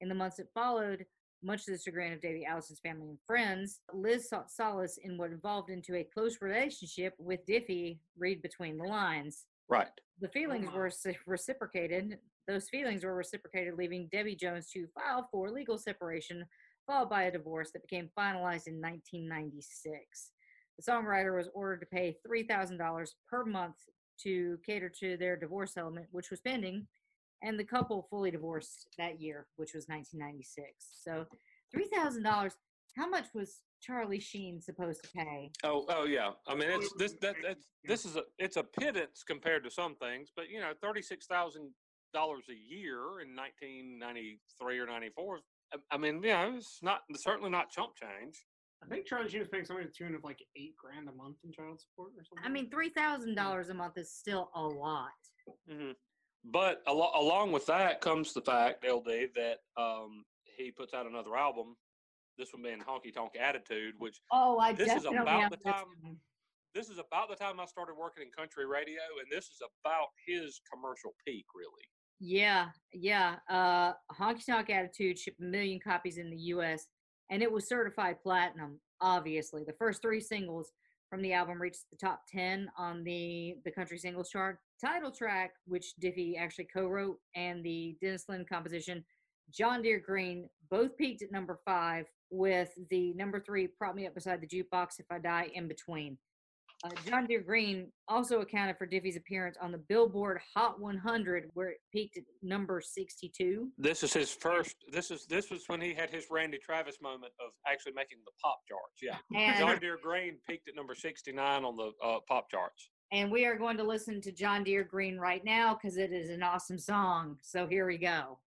In the months that followed, much to the chagrin of Davy Allison's family and friends, Liz sought solace in what evolved into a close relationship with Diffie, read between the lines Right. the feelings uh-huh. were reciprocated. Those feelings were reciprocated, leaving Debbie Jones to file for legal separation, followed by a divorce that became finalized in 1996. The songwriter was ordered to pay $3,000 per month to cater to their divorce settlement, which was pending, and the couple fully divorced that year, which was 1996. So, $3,000. How much was Charlie Sheen supposed to pay? Oh, oh yeah. I mean, it's this that that's this is a it's a pittance compared to some things, but you know, thirty six thousand dollars a year in nineteen ninety three or ninety four. I mean, you know, it's not certainly not chump change. I think Charlie Sheen was paying something to the tune of like eight grand a month in child support or something. I mean, $3,000 a month is still a lot. hmm But al- along with that comes the fact, LD, that um, he puts out another album. This one being Honky Tonk Attitude, which Oh, I This is about the time- you. this is about the time I started working in country radio, and this is about his commercial peak, really. Yeah, yeah. Uh, Honky Tonk Attitude shipped a million copies in the U.S. and it was certified platinum. Obviously, the first three singles from the album reached the top ten on the the country singles chart. Title track, which Diffie actually co-wrote, and the Dennis Lynn composition, John Deere Green, both peaked at number five, with the number three "Prop Me Up Beside the Jukebox If I Die" in between. Uh, John Deere Green also accounted for Diffie's appearance on the Billboard Hot 100, where it peaked at number 62. This is his first. This is this was when he had his Randy Travis moment of actually making the pop charts. Yeah, John Deere Green peaked at number sixty nine on the uh, pop charts. and we are going to listen to John Deere Green right now because it is an awesome song. So here we go.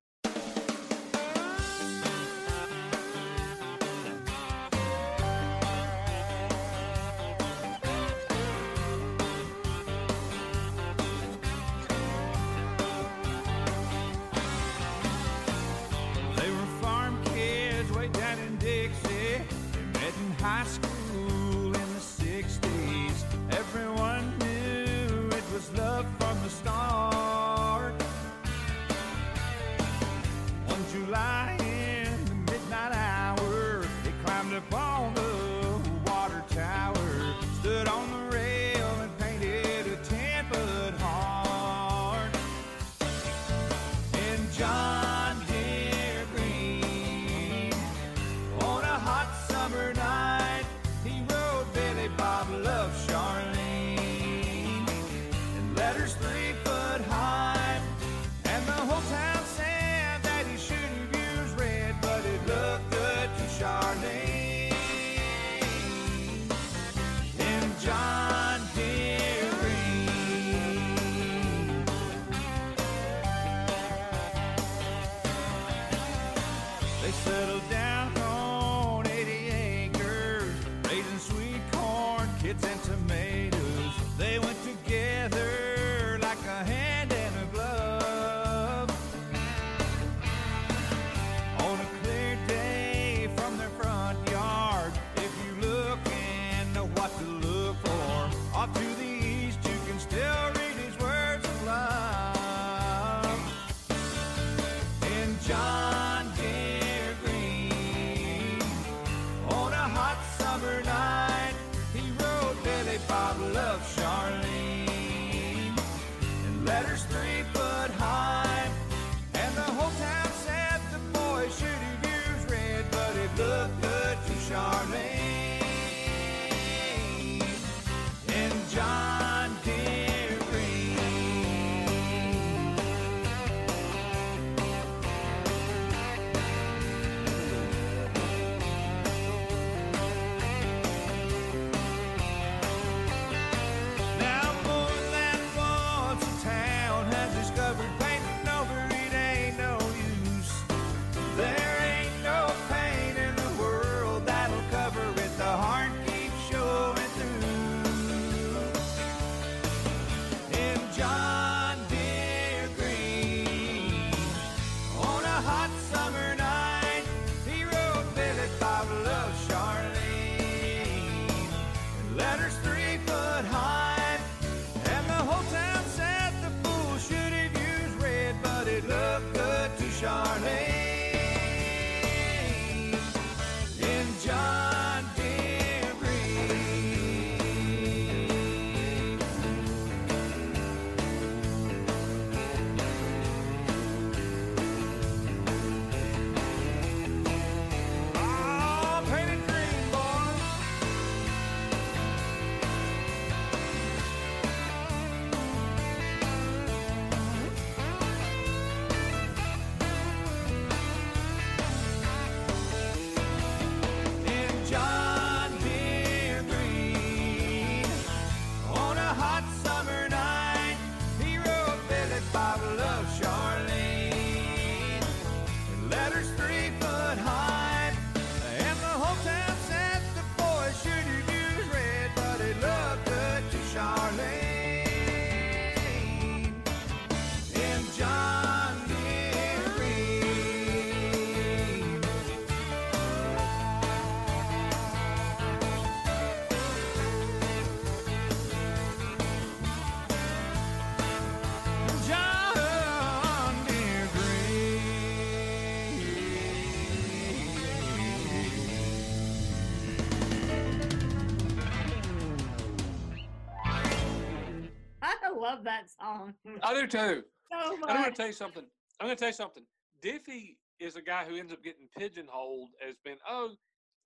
That I do too. so (laughs) oh And I'm going to tell you something. I'm going to tell you something. Diffie is a guy who ends up getting pigeonholed as being, oh,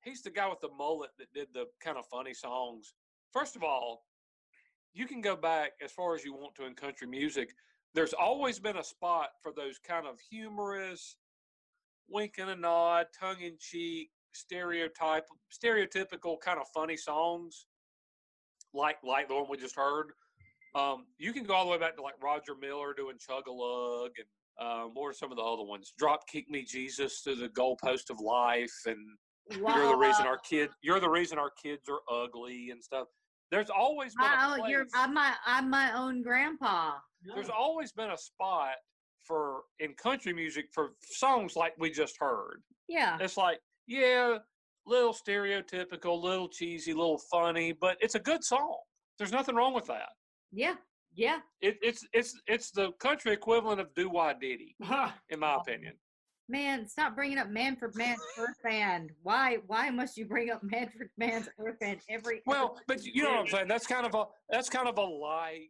he's the guy with the mullet that did the kind of funny songs. First of all, you can go back as far as you want to in country music. There's always been a spot for those kind of humorous, wink and a nod, tongue in cheek, stereotype, stereotypical kind of funny songs, like like the one we just heard. Um, you can go all the way back to like Roger Miller doing Chug a Lug and um, what are some of the other ones? Drop Kick Me Jesus to the goalpost of life, and you're the reason our kid. You're the reason our kids are ugly and stuff. There's always been a Wow, place, you're I'm my I'm my own grandpa. there's always been a spot for in country music for songs like we just heard. Yeah. It's like, yeah, little stereotypical, little cheesy, little funny, but it's a good song. There's nothing wrong with that. Yeah. Yeah. It, it's it's it's the country equivalent of Do Wah Diddy, (laughs) in my opinion. Man, stop bringing up Manfred Mann's Earth Band. Why? Why must you bring up Manfred Mann's Earth Band every? (laughs) Well, but you know what I'm saying. That's kind of a that's kind of a light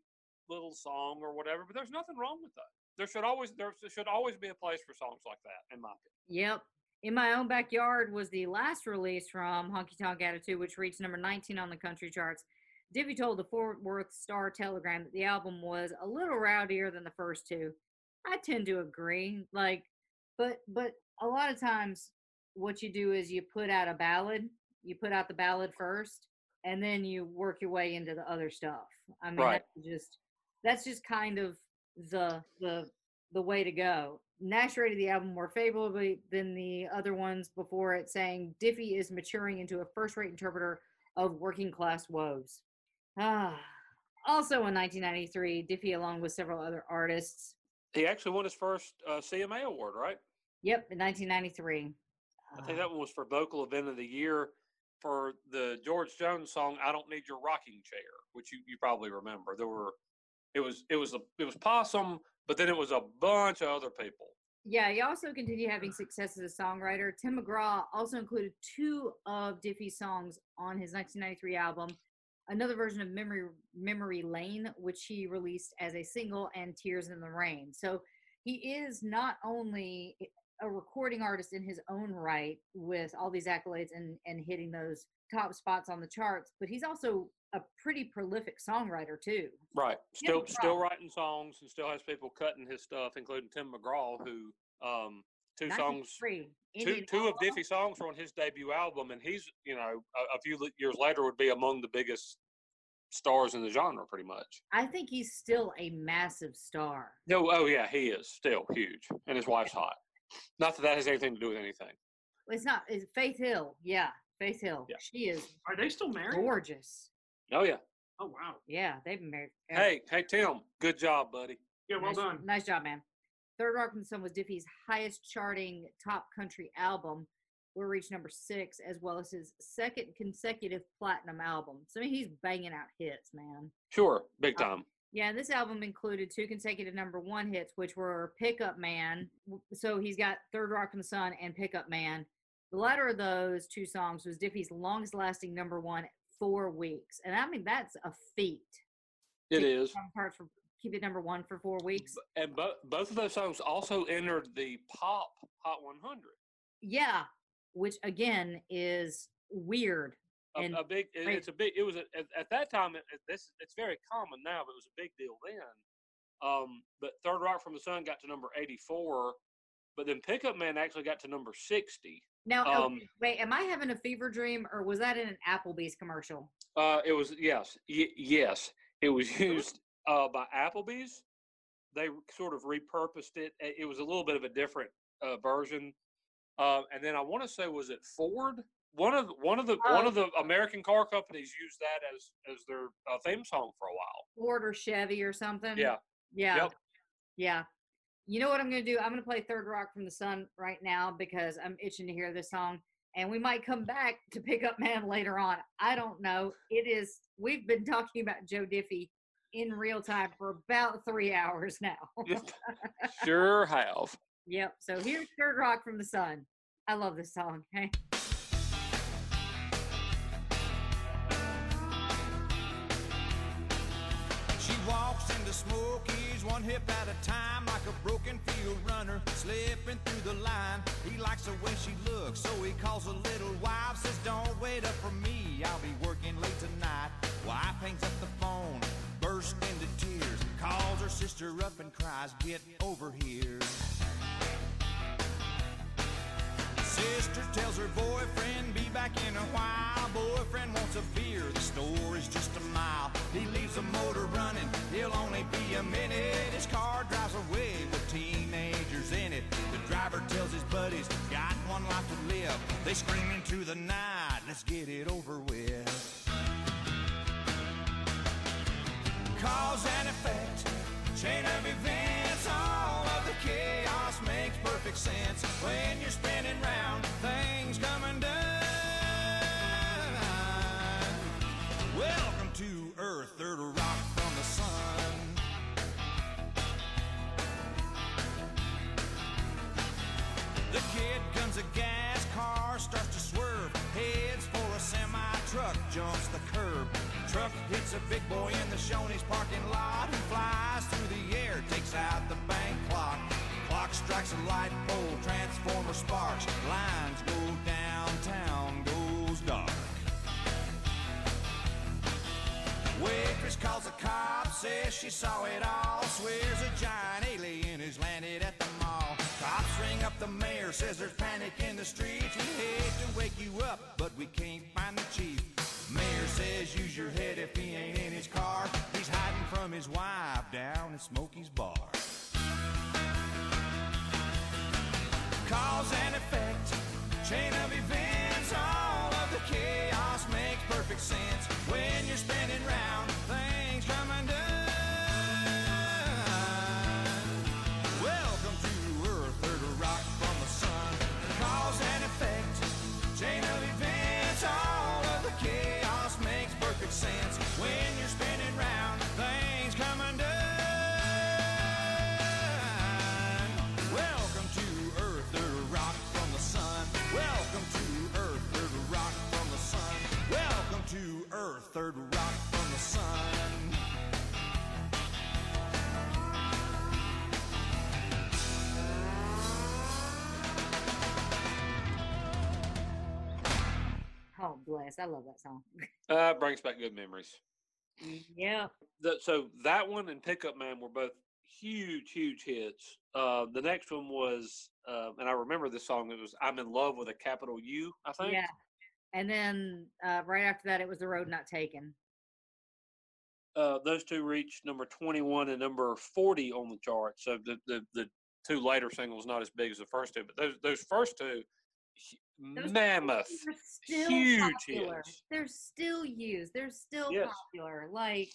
little song or whatever. But there's nothing wrong with that. There should always there should always be a place for songs like that, in my opinion. Yep. In My Own Backyard was the last release from Honky Tonk Attitude, which reached number 19 on the country charts. Diffie told the Fort Worth Star Telegram that the album was a little rowdier than the first two. I tend to agree. Like, but but a lot of times, what you do is you put out a ballad. You put out the ballad first, and then you work your way into the other stuff. I mean, Right. that's just that's just kind of the the the way to go. Nash rated the album more favorably than the other ones before it, saying Diffie is maturing into a first-rate interpreter of working class woes. Ah. Also in 1993, Diffie, along with several other artists, He actually won his first uh, CMA award, right? yep, in 1993. I think Ah, that one was for vocal event of the year. for the George Jones song "I Don't Need Your Rocking Chair," which you, you probably remember. There were, it was it was a it was Possum, but then it was a bunch of other people. Yeah, he also continued having success as a songwriter. Tim McGraw also included two of Diffie's songs on his 1993 album, another version of Memory Memory Lane, which he released as a single, and Tears in the Rain. So he is not only a recording artist in his own right with all these accolades and, and hitting those top spots on the charts, but he's also a pretty prolific songwriter too. Right. Still still writing songs and still has people cutting his stuff, including Tim McGraw, who um two songs 93, two two of Outlaw. Diffie's songs are on his debut album, and he's you know a, a few years later would be among the biggest stars in the genre, pretty much. I think he's still a massive star. No, oh yeah, he is still huge, and his wife's hot. Not that that has anything to do with anything. It's not it's Faith Hill. Yeah, Faith Hill. Yeah. She is Are they still married? gorgeous. Oh yeah. Oh wow. Yeah, they've been married. Hey, hey Tim, good job, buddy. Yeah, well nice, done. Nice job, man. Third Rock from the Sun was Diffie's highest charting top country album. We reached number six, as well as his second consecutive platinum album. So I mean, he's banging out hits, man. Sure, big Uh, time. Yeah, and this album included two consecutive number one hits, which were Pickup Man. So he's got Third Rock from the Sun and Pickup Man. The latter of those two songs was Diffie's longest lasting number one, four weeks. And I mean, that's a feat. It is. to is. Keep Part for keep it number one for four weeks. And both both of those songs also entered the pop Hot 100. Yeah, which again is weird. A, And a big, it- it's a big. It was a, at, at that time. It, this it's very common now, but it was a big deal then. Um, but Third Rock from the Sun got to number 84, but then Pickup Man actually got to number 60. Now, okay, Um, wait, am I having a fever dream or was that in an Applebee's commercial? Uh, it was yes, y- yes. It was (laughs) used uh, by Applebee's. They sort of repurposed it. It was a little bit of a different uh, version. Uh, and then I want to say, was it Ford? One of one of the one Oh. of the American car companies used that as as their uh, theme song for a while. Ford or Chevy or something? Yeah. Yeah. Yep. Yeah. You know what I'm going to do? I'm going to play Third Rock from the Sun right now because I'm itching to hear this song. And we might come back to Pick Up Man later on. I don't know. It is, we've been talking about Joe Diffie in real time for about three hours now. (laughs) sure have. yep. So here's Third Rock from the Sun. I love this song. Hey. She walks into Smokey's one hip at a time like a broken field runner slipping through the line. He likes the way she looks, so he calls a little wife, says, Don't wait up for me, I'll be working late tonight. Wife hangs up the her sister up and cries, Get over here. Sister tells her boyfriend be back in a while. Boyfriend wants a beer, the store is just a mile. He leaves the motor running, he'll only be a minute. His car drives away with teenagers in it. The driver tells his buddies, got one life to live. They scream into the night, let's get it over with. Cause and effect, chain of events, all of the chaos makes perfect sense when you're spinning round, things come undone. Welcome to Earth, third rock hits a big boy in the Shoney's parking lot. He flies through the air, takes out the bank clock. Clock strikes a light pole, transformer sparks. Lines go downtown, goes dark. Waitress calls the cops, says she saw it all. Swears a giant alien has landed at the mall. Cops ring up the mayor, says there's panic in the streets. We hate to wake you up, but we can't find the chief. Says use your head if he ain't in his car. He's hiding from his wife down at Smokey's bar. Cause and effect, chain of events, all of the chaos makes perfect sense when you're spinning round, I love that song. Uh, brings back good memories. yeah. The, so that one and Pickup Man were both huge, huge hits. Uh, the next one was, uh, and I remember this song. It was "I'm in Love with a Capital U." I think. Yeah. And then uh, right after that, it was The Road Not Taken. Uh, those two reached number 21 and number 40 on the chart. So the, the, the two later singles not as big as the first two, but those those first two, Those mammoth, They're still huge popular. hits. They're still used. They're still Yes. popular. Like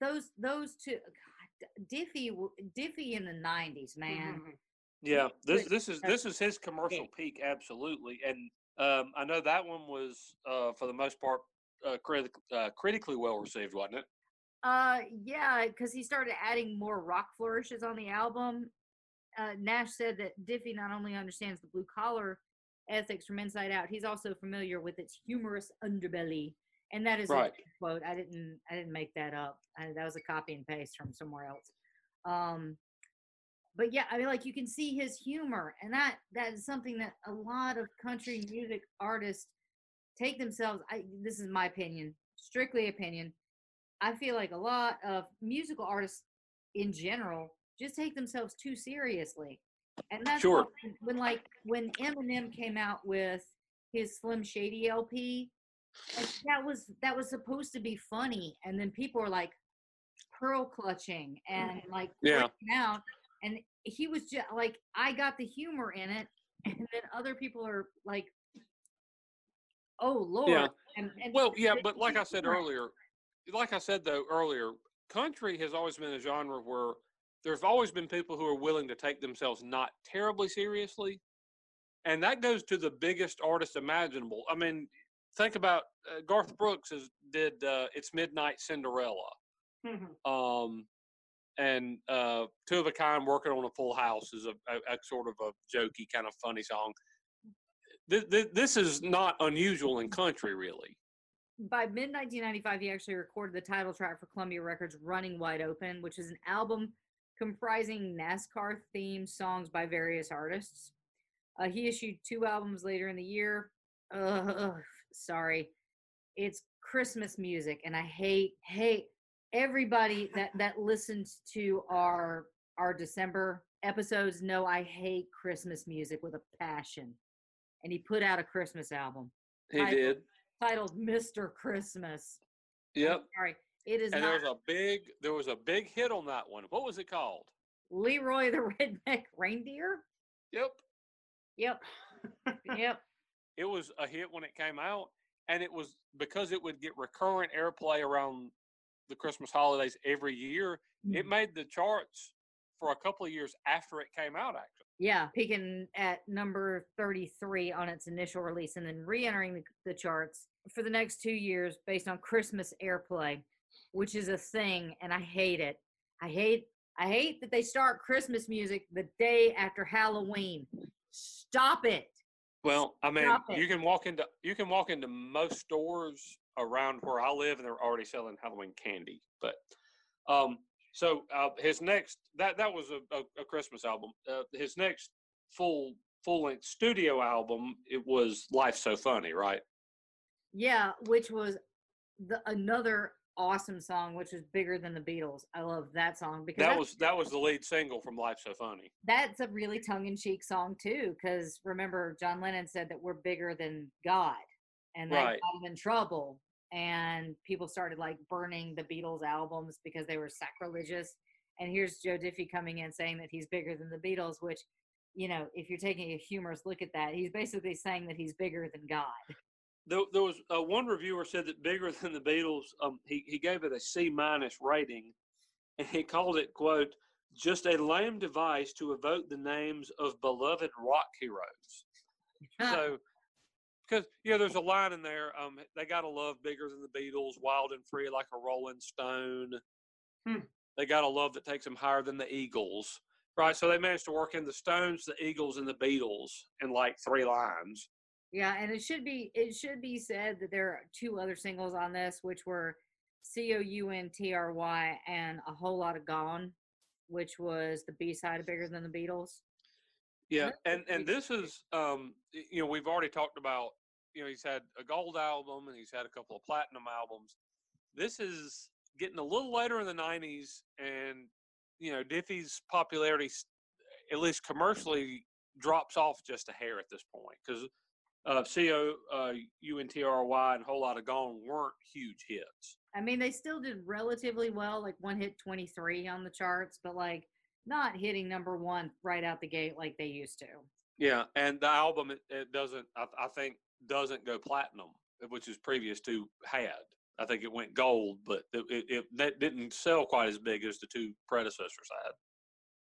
those those two. God, Diffie Diffie in the '90s, man. Mhm. Yeah, this this is this is his commercial peak, absolutely. And um, I know that one was uh, for the most part uh, critic, uh, critically well received, wasn't it? Uh, yeah, because he started adding more rock flourishes on the album. Uh, Nash said that Diffie not only understands the blue collar ethics from inside out, he's also familiar with its humorous underbelly, and that is Right. a quote. I didn't, I didn't make that up. I, that was a copy and paste from somewhere else. Um, but yeah, I mean, like you can see his humor, and that that is something that a lot of country music artists take themselves. I this is my opinion, strictly opinion. I feel like a lot of musical artists in general just take themselves too seriously. And that's Sure. when, when like when Eminem came out with his Slim Shady LP, like, that was that was supposed to be funny, and then people were like pearl clutching and like Yeah. out, and he was just like, I got the humor in it, (laughs) and then other people are like, oh lord, Yeah. and, and Well, yeah, but like I said earlier, like I said though earlier, country has always been a genre where there's always been people who are willing to take themselves not terribly seriously, and that goes to the biggest artist imaginable. I mean, think about uh, Garth Brooks did uh, "It's Midnight Cinderella," Mhm. um, and uh, "Two of a Kind" working on a Full House is a, a, a sort of a jokey kind of funny song. This, this is not unusual in country, really. by mid 1995, he actually recorded the title track for Columbia Records' "Running Wide Open," which is an album comprising NASCAR themed songs by various artists. Uh, he issued two albums later in the year. Ugh, sorry, it's Christmas music, and I hate hate everybody that that listens to our our December episodes. Know I hate Christmas music with a passion, and he put out a Christmas album He I- did. titled "Mr. Christmas." I'm Yep. Sorry, it is And there was a big there was a big hit on that one. What was it called? Leroy the (laughs) Redneck Reindeer. Yep. Yep, (laughs) yep. It was a hit when it came out and it was because it would get recurrent airplay around the Christmas holidays every year. It Mhm. made the charts for a couple of years after it came out actually. Yeah, peaking at number 33 on its initial release and then re entering the, the charts for the next two years based on Christmas airplay, which is a thing, and I hate it. I hate I hate that they start Christmas music the day after Halloween. Stop it. Well, I mean, you can walk into you can walk into most stores around where I live, and they're already selling Halloween candy. But um, so uh, his next that that was a, a, a Christmas album. Uh, his next full full length studio album it was Life So Funny, right? Yeah, which was the another awesome song, which is bigger than the Beatles. I love that song because That was that was the lead single from Life So Funny. that's a really tongue-in-cheek song too because remember john lennon said that we're bigger than god and that Right. got him in trouble and people started like burning the beatles albums because they were sacrilegious and here's joe diffie coming in saying that he's bigger than the beatles which you know if you're taking a humorous look at that he's basically saying that he's bigger than god There, there was uh, one reviewer said that bigger than the Beatles. Um, he he gave it a C minus rating, and he called it quote just a lame device to evoke the names of beloved rock heroes. so, because yeah, there's a line in there. Um, they got to love bigger than the Beatles, wild and free like a Rolling Stone. Hmm. They got a love that takes them higher than the Eagles. Right, so they managed to work in the Stones, the Eagles, and the Beatles in like three lines. Yeah, and it should be it should be said that there are two other singles on this, which were C O U N T R Y and a whole lot of Gone, which was the B side of Bigger Than the Beatles. Yeah, and and this is um you know we've already talked about you know he's had a gold album and he's had a couple of platinum albums. This is getting a little later in the '90s, and you know Diffie's popularity, at least commercially, drops off just a hair at this point because uh, "Co uh, UNTRY" and "Whole Lot of Gone" weren't huge hits. I mean, they still did relatively well, like one hit 23 on the charts, but like not hitting number one right out the gate like they used to. Yeah, and the album it, it doesn't. I, I think doesn't go platinum, which is previous to had. I think it went gold, but it, it, it that didn't sell quite as big as the two predecessors had.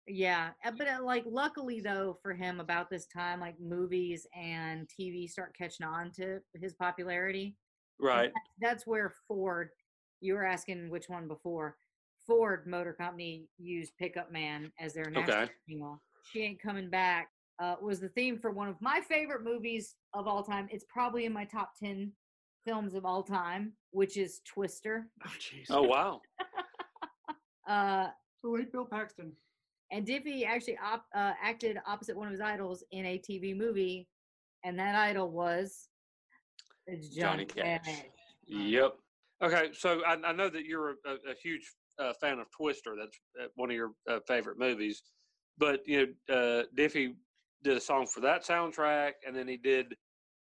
Yeah, uh, but uh, like luckily though for him about this time, like movies and TV start catching on to his popularity. Right. that- That's where Ford. You were asking which one before. Ford Motor Company used "Pickup Man" as their national Okay. single. She ain't coming back uh, was the theme for one of my favorite movies of all time. It's probably in my top ten films of all time, which is Twister. Oh, jeez. (laughs) Oh wow. (laughs) Uh, the late Bill Paxton. And Diffie actually op- uh, acted opposite one of his idols in a TV movie, and that idol was Johnny Johnny, Cash. Yep. Okay, so I, I know that you're a, a huge uh, fan of Twister. That's uh, one of your uh, favorite movies. But you know, uh, Diffie did a song for that soundtrack, and then he did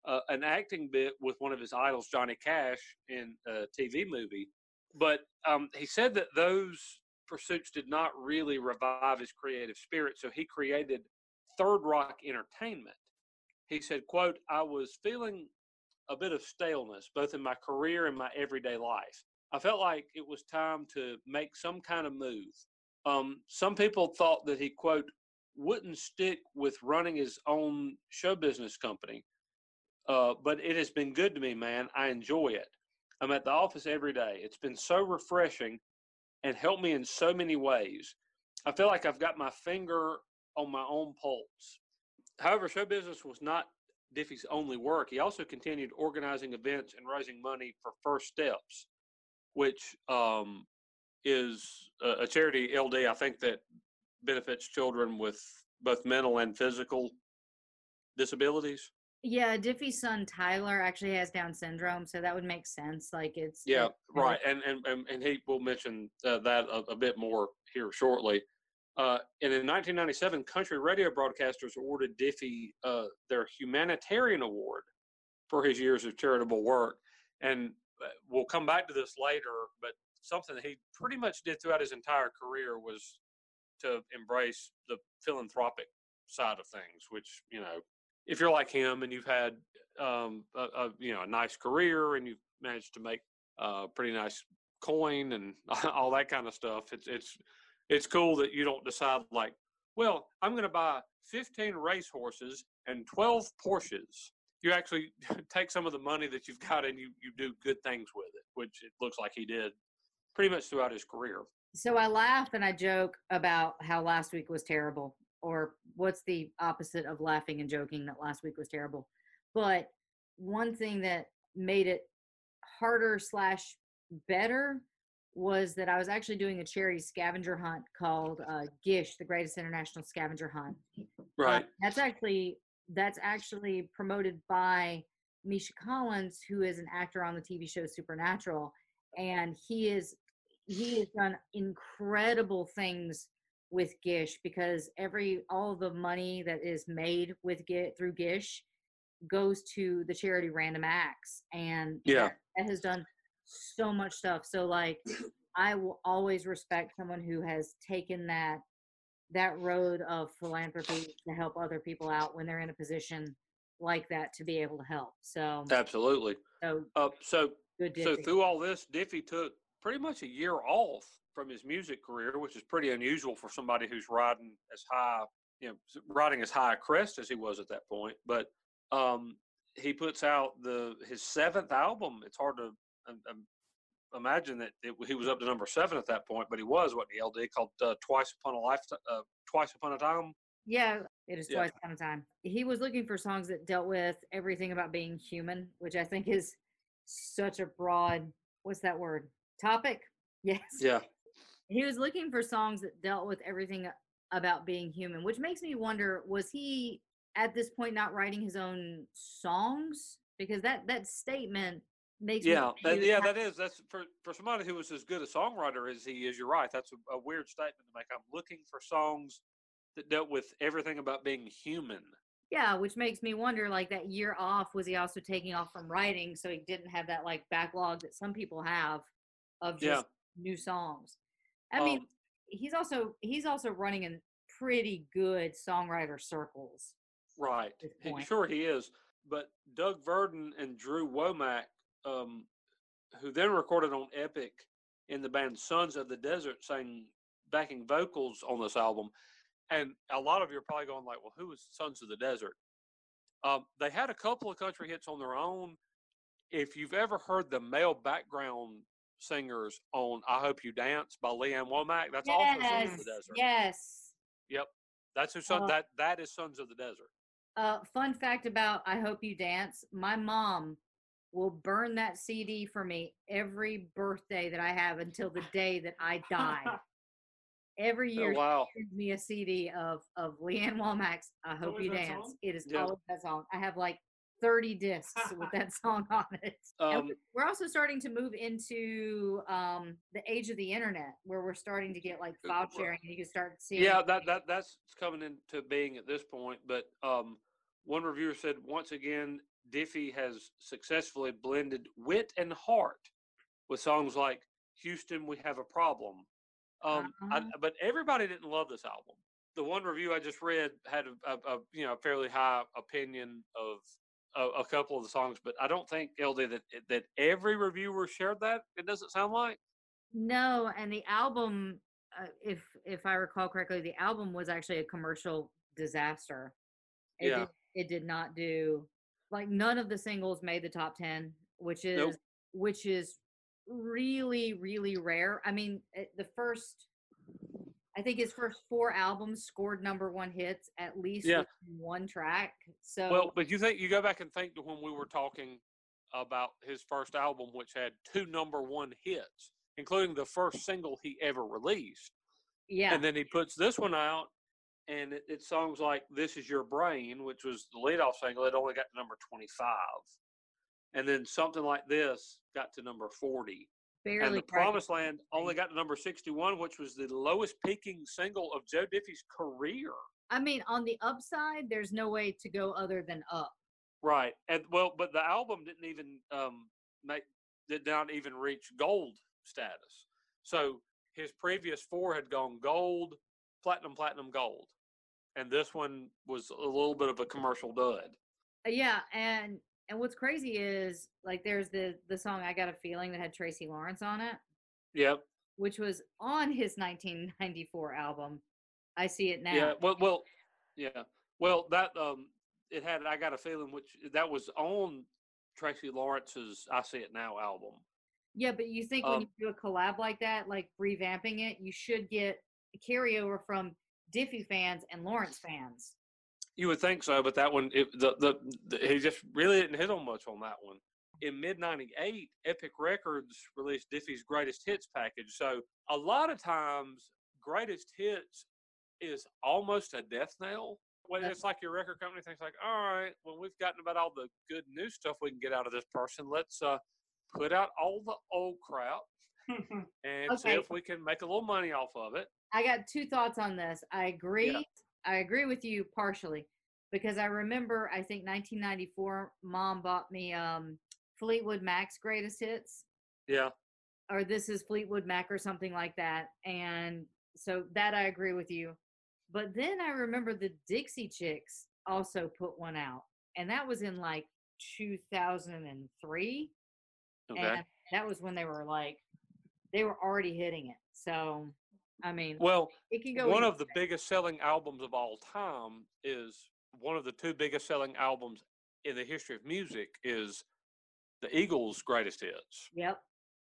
uh, an acting bit with one of his idols, Johnny Cash, in a TV movie. But um, he said that those pursuits did not really revive his creative spirit, so he created Third Rock Entertainment. He said, "quote I was feeling a bit of staleness, both in my career and my everyday life. I felt like it was time to make some kind of move. Um, some people thought that he, quote, wouldn't stick with running his own show business company. Uh, but it has been good to me, man. I enjoy it. I'm at the office every day. It's been so refreshing and helped me in so many ways. I feel like I've got my finger on my own pulse. However, show business was not Diffie's only work. He also continued organizing events and raising money for First Steps, which um, is a, a charity LD I think that benefits children with both mental and physical disabilities. Yeah, Diffie's son Tyler actually has Down syndrome, so that would make sense. Like it's Yeah, right. And and and, and he will mention uh, that a, a bit more here shortly. Uh, and in 1997, country radio broadcasters awarded Diffie uh, their humanitarian award for his years of charitable work. And uh, we'll come back to this later, but something that he pretty much did throughout his entire career was to embrace the philanthropic side of things, which, you know, if you're like him and you've had, um, a, a, you know, a nice career and you've managed to make uh, pretty nice coin and (laughs) all that kind of stuff, it's, it's, it's cool that you don't decide like, well, I'm going to buy 15 racehorses and 12 Porsches. You actually (laughs) take some of the money that you've got and you, you do good things with it, which it looks like he did pretty much throughout his career. So I laugh and I joke about how last week was terrible, or what's the opposite of laughing and joking that last week was terrible. But one thing that made it harder slash better was that I was actually doing a charity scavenger hunt called uh, Gish, the Greatest International Scavenger Hunt. Uh, that's actually that's actually promoted by Misha Collins, who is an actor on the TV show Supernatural, and he is he has done incredible things with Gish because every all the money that is made with Gish through Gish goes to the charity Random Acts, and Yeah. that, has done so much stuff. So like, I will always respect someone who has taken that that road of philanthropy to help other people out when they're in a position like that to be able to help. So, Absolutely. so Uh, so. So through all this, Diffie took pretty much a year off from his music career, which is pretty unusual for somebody who's riding as high, you know, riding as high a crest as he was at that point. But um, he puts out the his seventh album. It's hard to um, um, imagine that it, he was up to number seven at that point, but he was what the LD called uh, Twice Upon a Life, uh, Twice Upon a Time. Yeah, it is Yeah. twice upon a time. He was looking for songs that dealt with everything about being human, which I think is such a broad what's that word? Topic? (laughs) Yes. Yeah, He was looking for songs that dealt with everything about being human, which makes me wonder was he at this point not writing his own songs because that that statement makes Yeah, me that, yeah, that is. That's for for somebody who was as good a songwriter as he is. You're right. That's a, a weird statement to make. I'm looking for songs that dealt with everything about being human. yeah, which makes me wonder like that year off was he also taking off from writing so he didn't have that like backlog that some people have of Yeah. just new songs. I mean, Um, he's also he's also running in pretty good songwriter circles. Right. He- sure he is. But Doug Virden and Drew Womack, um, who then recorded on Epic in the band Sons of the Desert, sang backing vocals on this album. And a lot of you are probably going like, well, who is Sons of the Desert? Um, they had a couple of country hits on their own. If you've ever heard the male background singers on "I Hope You Dance" by Lee Ann Womack, that's also Sons of yes, the Desert. yes. Yep, that's who son, Uh, that that is Sons of the Desert. Uh, fun fact about I Hope You Dance My mom will burn that CD for me every birthday that I have until the day that I die. (laughs) Every year, Oh, she wow. sends me a CD of, of Lee Ann Womack's I Hope You Dance. song? It is Yeah. always that song. I have like 30 discs with (laughs) that song on it. Um, we- we're also starting to move into um, the age of the internet where we're starting to get like file sharing and you can start seeing. Yeah, that that that's coming into being at this point. But um, one reviewer said once again, Diffie has successfully blended wit and heart with songs like "Houston, We Have a Problem." Um, Uh-huh. but everybody didn't love this album. The one review I just read had a, a, a you know a fairly high opinion of a, a couple of the songs, but I don't think LD that that every reviewer shared that. It doesn't sound like. No, and the album, uh, if if I recall correctly, the album was actually a commercial disaster. It Yeah. did, it did not do like none of the singles made the top ten, which is Nope. which is really really rare. I mean, it, the first, I think his first four albums scored number one hits at least Yeah. one track. So Well, but you think you go back and think to when we were talking about his first album, which had two number one hits, including the first single he ever released, yeah, and then he puts this one out, and it, it's songs like "This Is Your Brain," which was the leadoff single. It only got to number twenty-five, and then something like this got to number forty, barely. and the Promised Land only got to number sixty-one, which was the lowest peaking single of Joe Diffie's career. I mean, on the upside, there's no way to go other than up. Right, and well, but the album didn't even um make did not even reach gold status. So his previous four had gone gold, platinum, platinum, gold, and this one was a little bit of a commercial dud. Yeah and and what's crazy is like there's the the song i got a feeling that had tracy lawrence on it Yep. which was on his (laughs) 1994 album i see it now Yeah. Well, well, yeah. Well, that um, it had. I got a feeling which that was on Tracy Lawrence's "I See It Now" album. Yeah, but you think when Um, you do a collab like that like revamping it you should get carryover from diffie fans and lawrence fans You would think so, but that one, it, the, the the he just really didn't hit on much on that one. In mid '98, Epic Records released Diffie's Greatest Hits package. So a lot of times, Greatest Hits is almost a death knell. When it's like your record company thinks like, all right, well we've gotten about all the good new stuff we can get out of this person. Let's uh, put out all the old crap (laughs) and see if we can make a little money off of it. I got two thoughts on this. I agree. I agree with you partially because I remember I think 1994 mom bought me um Fleetwood Mac's greatest hits Yeah, or this is Fleetwood Mac or something like that and so that I agree with you. But then I remember the Dixie Chicks also put one out and that was in like 2003 okay. and that was when they were like they were already hitting it. So I mean, well, it can go one of the biggest selling albums of all time is one of the two biggest selling albums in the history of music is the Eagles' greatest hits, Yep.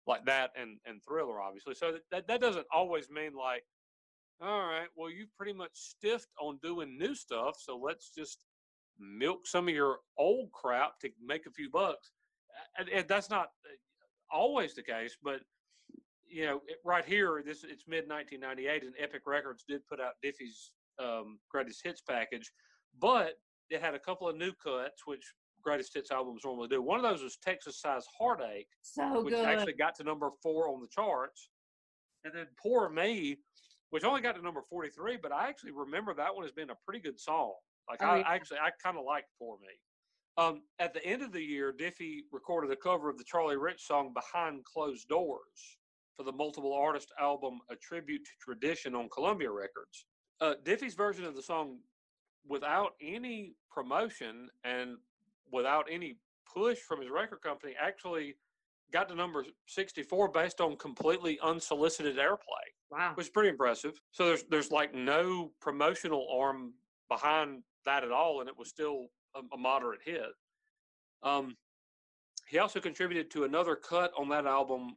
like that and and Thriller, obviously. So that- that that doesn't always mean like, all right, well you've pretty much stiffed on doing new stuff, so let's just milk some of your old crap to make a few bucks. And, and that's not uh, always the case, but you know, it- right here, this it's mid 1998, and Epic Records did put out Diffie's um, greatest hits package, but it had a couple of new cuts, which greatest hits albums normally do. One of those was Texas Size Heartache, So which good. actually got to number four on the charts. And then Poor Me, which only got to number 43, but I actually remember that one as being a pretty good song. Like, Oh, I yeah. actually, I kind of liked Poor Me. Um, at the end of the year, Diffie recorded a cover of the Charlie Rich song Behind Closed Doors for the multiple artist album A Tribute to Tradition on Columbia Records. Uh, Diffie's version of the song, without any promotion and without any push from his record company, actually got to number 64 based on completely unsolicited airplay, wow. which is pretty impressive. So there's there's like no promotional arm behind that at all, and it was still a, a moderate hit. Um, he also contributed to another cut on that album,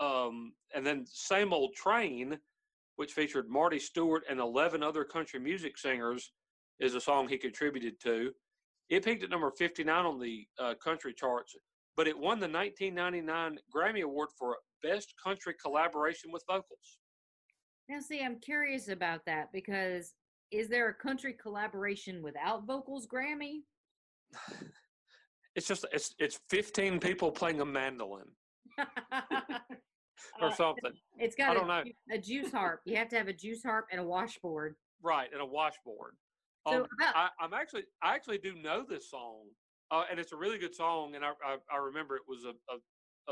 um, and then "Same Old Train," which featured Marty Stuart and 11 other country music singers, is a song he contributed to. It peaked at number 59 on the uh, country charts, but it won the 1999 Grammy Award for Best Country Collaboration with Vocals. Now, see, I'm curious about that because is there a country collaboration without vocals Grammy? (sighs) It's just it's it's 15 people playing a mandolin (laughs) or Uh, something, it's got don't a, know. a juice harp. You have to have a juice harp and a washboard. right? And a washboard. So Um, about- I, I'm actually I actually do know this song, uh, and it's a really good song. And I I, I remember it was a, a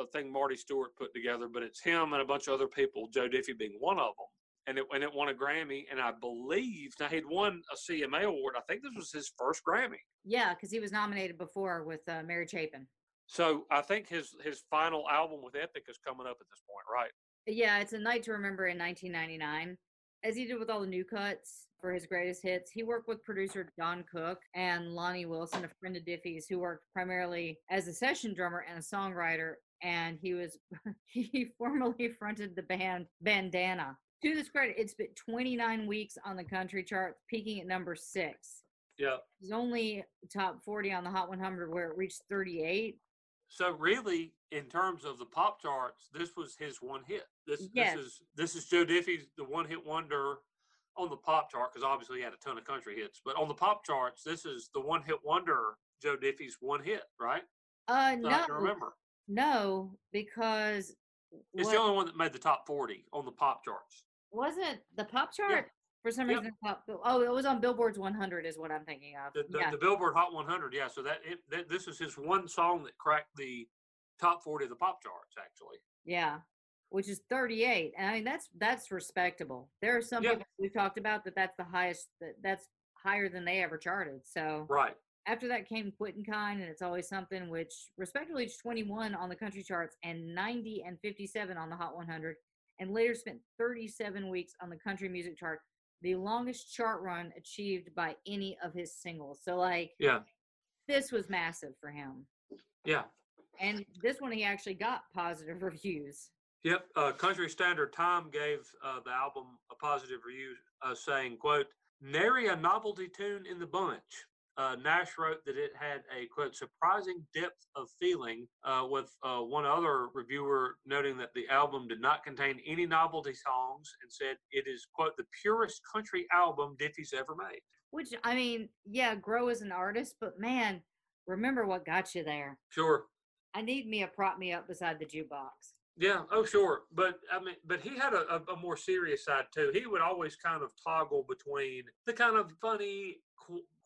a thing Marty Stuart put together, but it's him and a bunch of other people, Joe Diffie being one of them. And it and it won a Grammy, and I believe now he'd won a CMA award. I think this was his first Grammy. Yeah, because he was nominated before with uh, Mary Chapin. So I think his his final album with Epic is coming up at this point, right? Yeah, it's a night to remember in 1999. As he did with all the new cuts for his greatest hits, he worked with producer Don Cook and Lonnie Wilson, a friend of Diffie's, who worked primarily as a session drummer and a songwriter. And he was (laughs) he formerly fronted the band Bandana. To this credit, it's been 29 weeks on the country charts, peaking at number six. Yeah. It's only top 40 on the Hot 100 where it reached 38. So really, in terms of the pop charts, this was his one hit. This Yes. this is this is Joe Diffie's the one hit wonder on the pop chart because obviously he had a ton of country hits. But on the pop charts, this is the one hit wonder Joe Diffie's one hit, right? Uh, I no, can remember. no, because It's what- the only one that made the top forty on the pop charts. wasn't the pop chart for some Yep. reason oh it was on billboard's 100 is what i'm thinking of The, the, yeah the Billboard Hot 100, yeah. So that, it, that this is his one song that cracked the top forty of the pop charts, actually. yeah which is 38 and i mean that's that's respectable there are some Yeah. people we've talked about that that's the highest that that's higher than they ever charted so Right. after that came quitting kind and it's always something which respectively reached 21 on the country charts and 90 and 57 on the hot 100 and later spent 37 weeks on the country music chart the longest chart run achieved by any of his singles so like Yeah. this was massive for him Yeah. and this one he actually got positive (laughs) reviews Yep. Uh, Country Standard Time gave uh, the album a positive review, uh, saying, "quote Nary a novelty tune in the bunch." Uh, Nash wrote that it had a quote surprising depth of feeling, uh, with uh, one other reviewer noting that the album did not contain any novelty songs and said it is quote the purest country album Diffie's ever made. which i mean yeah grow as an artist but man remember what got you there Sure. i need me a prop me up beside the jukebox Yeah, oh sure, but I mean, but he had a, a, a more serious side too. He would always kind of toggle between the kind of funny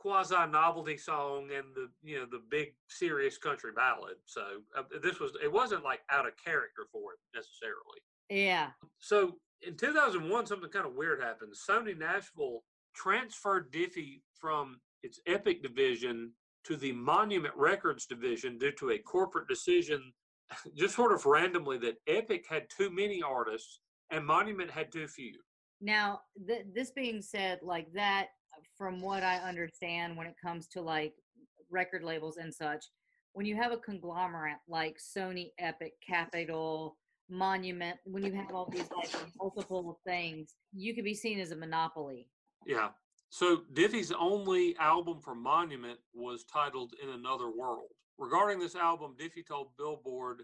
quasi novelty song and the you know the big serious country ballad. So uh, this was it wasn't like out of character for it necessarily. yeah So in 2001, something kind of weird happened. Sony Nashville transferred Diffie from its Epic division to the Monument Records division due to a corporate decision, (laughs) just sort of randomly, that Epic had too many artists and Monument had too few. Now, th- this being said, like that, from what I understand, when it comes to like record labels and such, when you have a conglomerate like Sony, Epic, Capitol, Monument, when you have all these like multiple things, you could be seen as a monopoly. Yeah. So Diffie's only album for Monument was titled In Another World. Regarding this album, Diffie told Billboard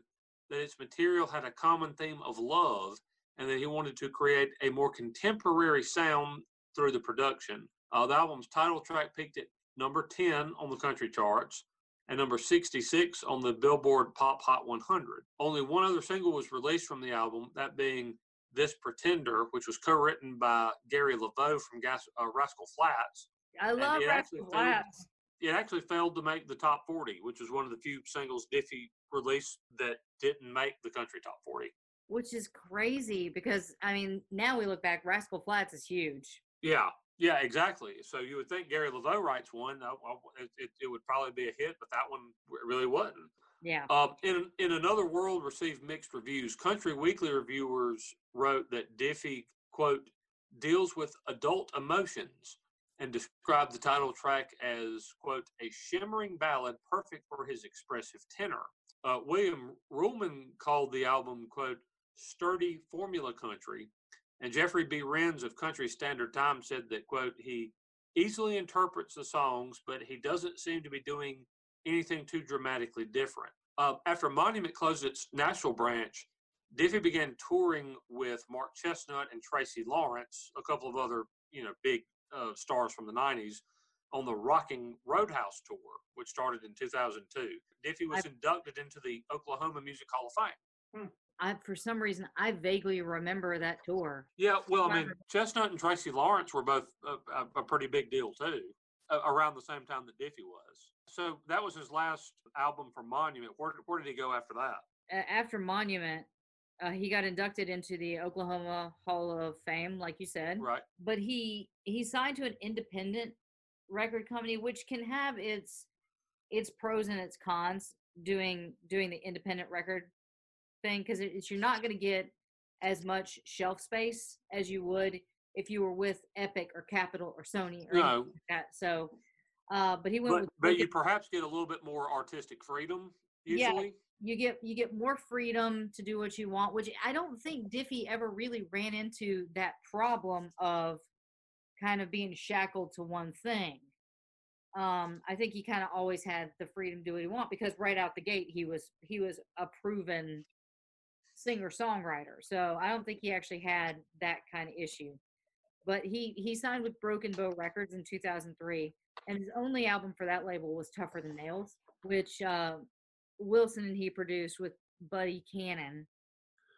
that its material had a common theme of love and that he wanted to create a more contemporary sound through the production. Uh, the album's title track peaked at number 10 on the country charts, and number 66 on the Billboard Pop Hot 100. Only one other single was released from the album, that being This Pretender, which was co written by Gary LeVox from Gas- uh, Rascal Flatts. I love Rascal failed- Flatts. It actually failed to make the top 40, which was one of the few singles Diffie released that didn't make the country top 40. which is crazy because I mean now we look back, Rascal Flatts is huge. Yeah, yeah, exactly. So you would think Gary LeVox writes one, uh, it, it, it would probably be a hit, but that one really wasn't. Yeah. Um, in in another world, received mixed reviews. Country Weekly reviewers wrote that Diffie quote deals with adult emotions and described the title track as quote a shimmering ballad perfect for his expressive tenor. Uh, William Ruhlmann called the album quote sturdy formula country, and Jeffrey B. Remz of Country Standard Time said that quote he easily interprets the songs, but he doesn't seem to be doing anything too dramatically different. Uh, after Monument closed its Nashville branch, Diffie began touring with Mark Chesnutt and Tracy Lawrence, a couple of other you know big uh, stars from the '90s, on the Rocking Roadhouse tour, which started in 2002. Diffie was I- inducted into the Oklahoma Music Hall of Fame. I for some reason I vaguely remember that tour. Yeah, well, I mean, Chesnutt and Tracy Lawrence were both a, a, a pretty big deal too, uh, around the same time that Diffie was. So that was his last album for Monument. Where, where did he go after that? After Monument, uh, he got inducted into the Oklahoma Hall of Fame, like you said. Right. But he he signed to an independent record company, which can have its its pros and its cons. Doing doing the independent record thing because it's you're not going to get as much shelf space as you would if you were with Epic or Capitol or Sony or No. like that. So, uh, but he went But, with but you perhaps get a little bit more artistic freedom Yeah. usually. you get you get more freedom to do what you want which i don't think diffie ever really ran into that problem of kind of being shackled to one thing um i think he kind of always had the freedom to do what he want because right out the gate he was he was a proven singer songwriter so i don't think he actually had that kind of issue but he he signed with broken bow records in 2003 and his only album for that label was tougher than nails which uh Wilson and he produced with Buddy Cannon.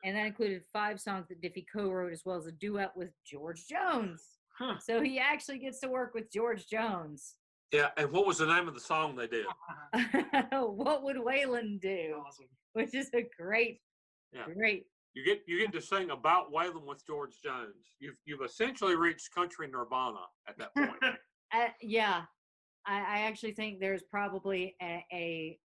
And that included five songs that Diffie co wrote as well as a duet with George Jones. Huh. So he actually gets to work with George Jones. Yeah. And what was the name of the song they did? (laughs) what would Waylon do? Awesome. Which is a great, Yeah. great. You get you get to sing about Waylon with George Jones. You've you've essentially reached country nirvana at that point. (laughs) Uh, yeah, I, I actually think there's probably a, a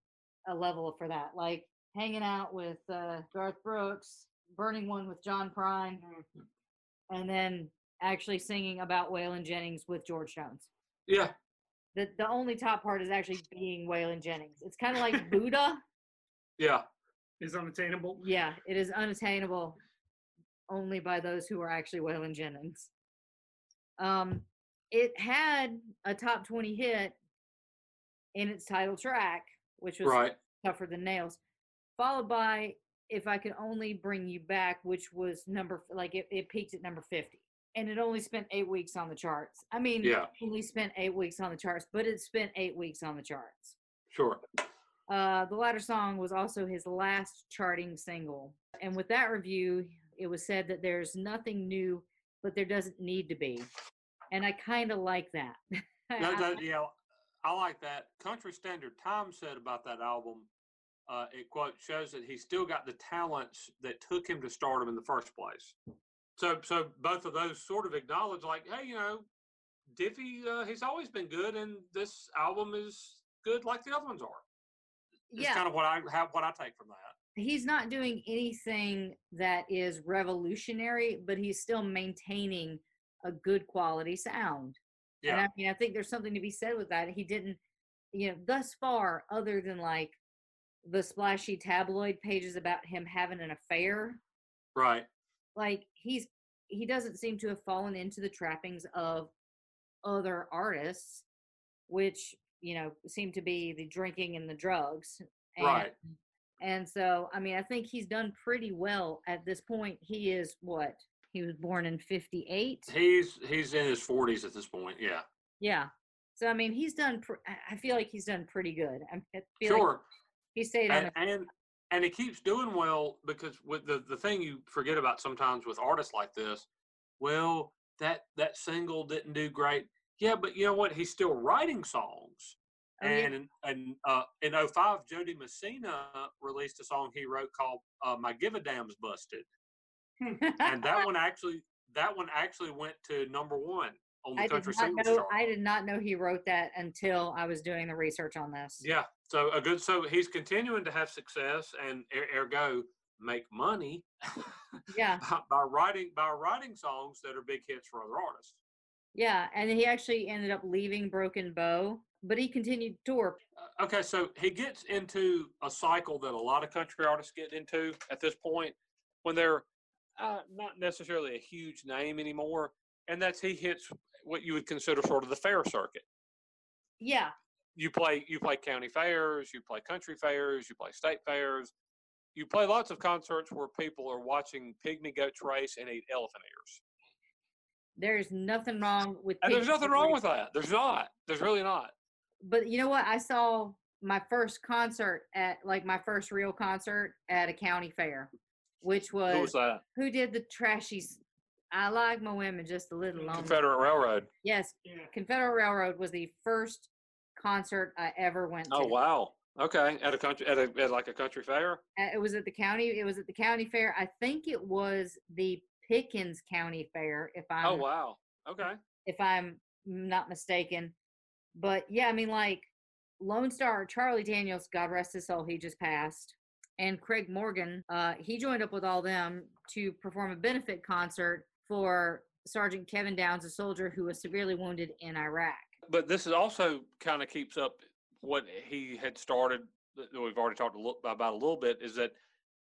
a level for that, like hanging out with uh, Garth Brooks, burning one with John Prine, and then actually singing about Waylon Jennings with George Jones. yeah. The the only top part is actually being Waylon Jennings. It's kind of like (laughs) Buddha. Yeah. Is unattainable. Yeah, it is unattainable only by those who are actually Waylon Jennings. Um, it had a top 20 hit in its title track, which was Right. tougher than nails, followed by If I Could Only Bring You Back, which was number, like it, it peaked at number 50. And it only spent eight weeks on the charts. I mean, Yeah. it only spent eight weeks on the charts, but it spent eight weeks on the charts. Sure. Uh, the latter song was also his last charting single. And with that review, it was said that there's nothing new, but there doesn't need to be. And I kind of like that. (laughs) No, I- yeah, I like that. Country Standard Time said about that album, uh, it quote shows that he still got the talents that took him to stardom in the first place. So, so both of those sort of acknowledge, like, hey, you know, Diffie, uh, he's always been good, and this album is good, like the other ones are. It's yeah, kind of what I have, what I take from that. he's not doing anything that is revolutionary, but he's still maintaining a good quality sound. And Yeah, I mean, I think there's something to be said with that. He didn't, you know, thus far, other than like the splashy tabloid pages about him having an affair, right. like he's he doesn't seem to have fallen into the trappings of other artists, which you know seem to be the drinking and the drugs. And, Right. And so, I mean, I think he's done pretty well at this point. He is what? He was born in 58. He's he's in his forties at this point. Yeah, Yeah. So I mean, he's done. Pr- I- feel like he's done pretty good. I feel like Sure. he stayed and, and and he keeps doing well because with the the thing you forget about sometimes with artists like this, well, that that single didn't do great. Yeah, but you know what? He's still writing songs. Oh, yeah. And in, and uh, in 05, Jo Dee Messina released a song he wrote called uh, "My Give a Damn's Busted," and that one actually that one actually went to number one on the I country singles know. chart. I did not know he wrote that until I was doing the research on this. Yeah. So a good. So he's continuing to have success and er- ergo make money Yeah, by- (laughs) by writing by writing songs that are big hits for other artists. Yeah, and he actually ended up leaving Broken Bow, but he continued to tour. Uh, Okay, so he gets into a cycle that a lot of country artists get into at this point when they're uh, not necessarily a huge name anymore, and that's he hits what you would consider sort of the fair circuit. Yeah, you play you play county fairs, you play country fairs, you play state fairs, you play lots of concerts where people are watching pygmy goats race and eat elephant ears. There's nothing wrong with. And there's nothing wrong with that. There's not. There's really not. But you know what? I saw my first concert at like my first real concert at a county fair, which was Who was that? who did the trashies. I like my women just a little longer. Confederate Railroad. Yes, Yeah. Confederate Railroad was the first concert I ever went to. Oh wow. Okay. At a country at, a, at like a country fair. Uh, It was at the county. It was at the county fair. I think it was the Pickens County Fair, if I'm Oh wow. Okay. if I'm not mistaken. But yeah, I mean, like Lone Star, Charlie Daniels, God rest his soul, he just passed, and Craig Morgan, uh, he joined up with all them to perform a benefit concert for Sergeant Kevin Downs, a soldier who was severely wounded in Iraq. But this is also kind of keeps up what he had started. That we've already talked a little, about a little bit. Is that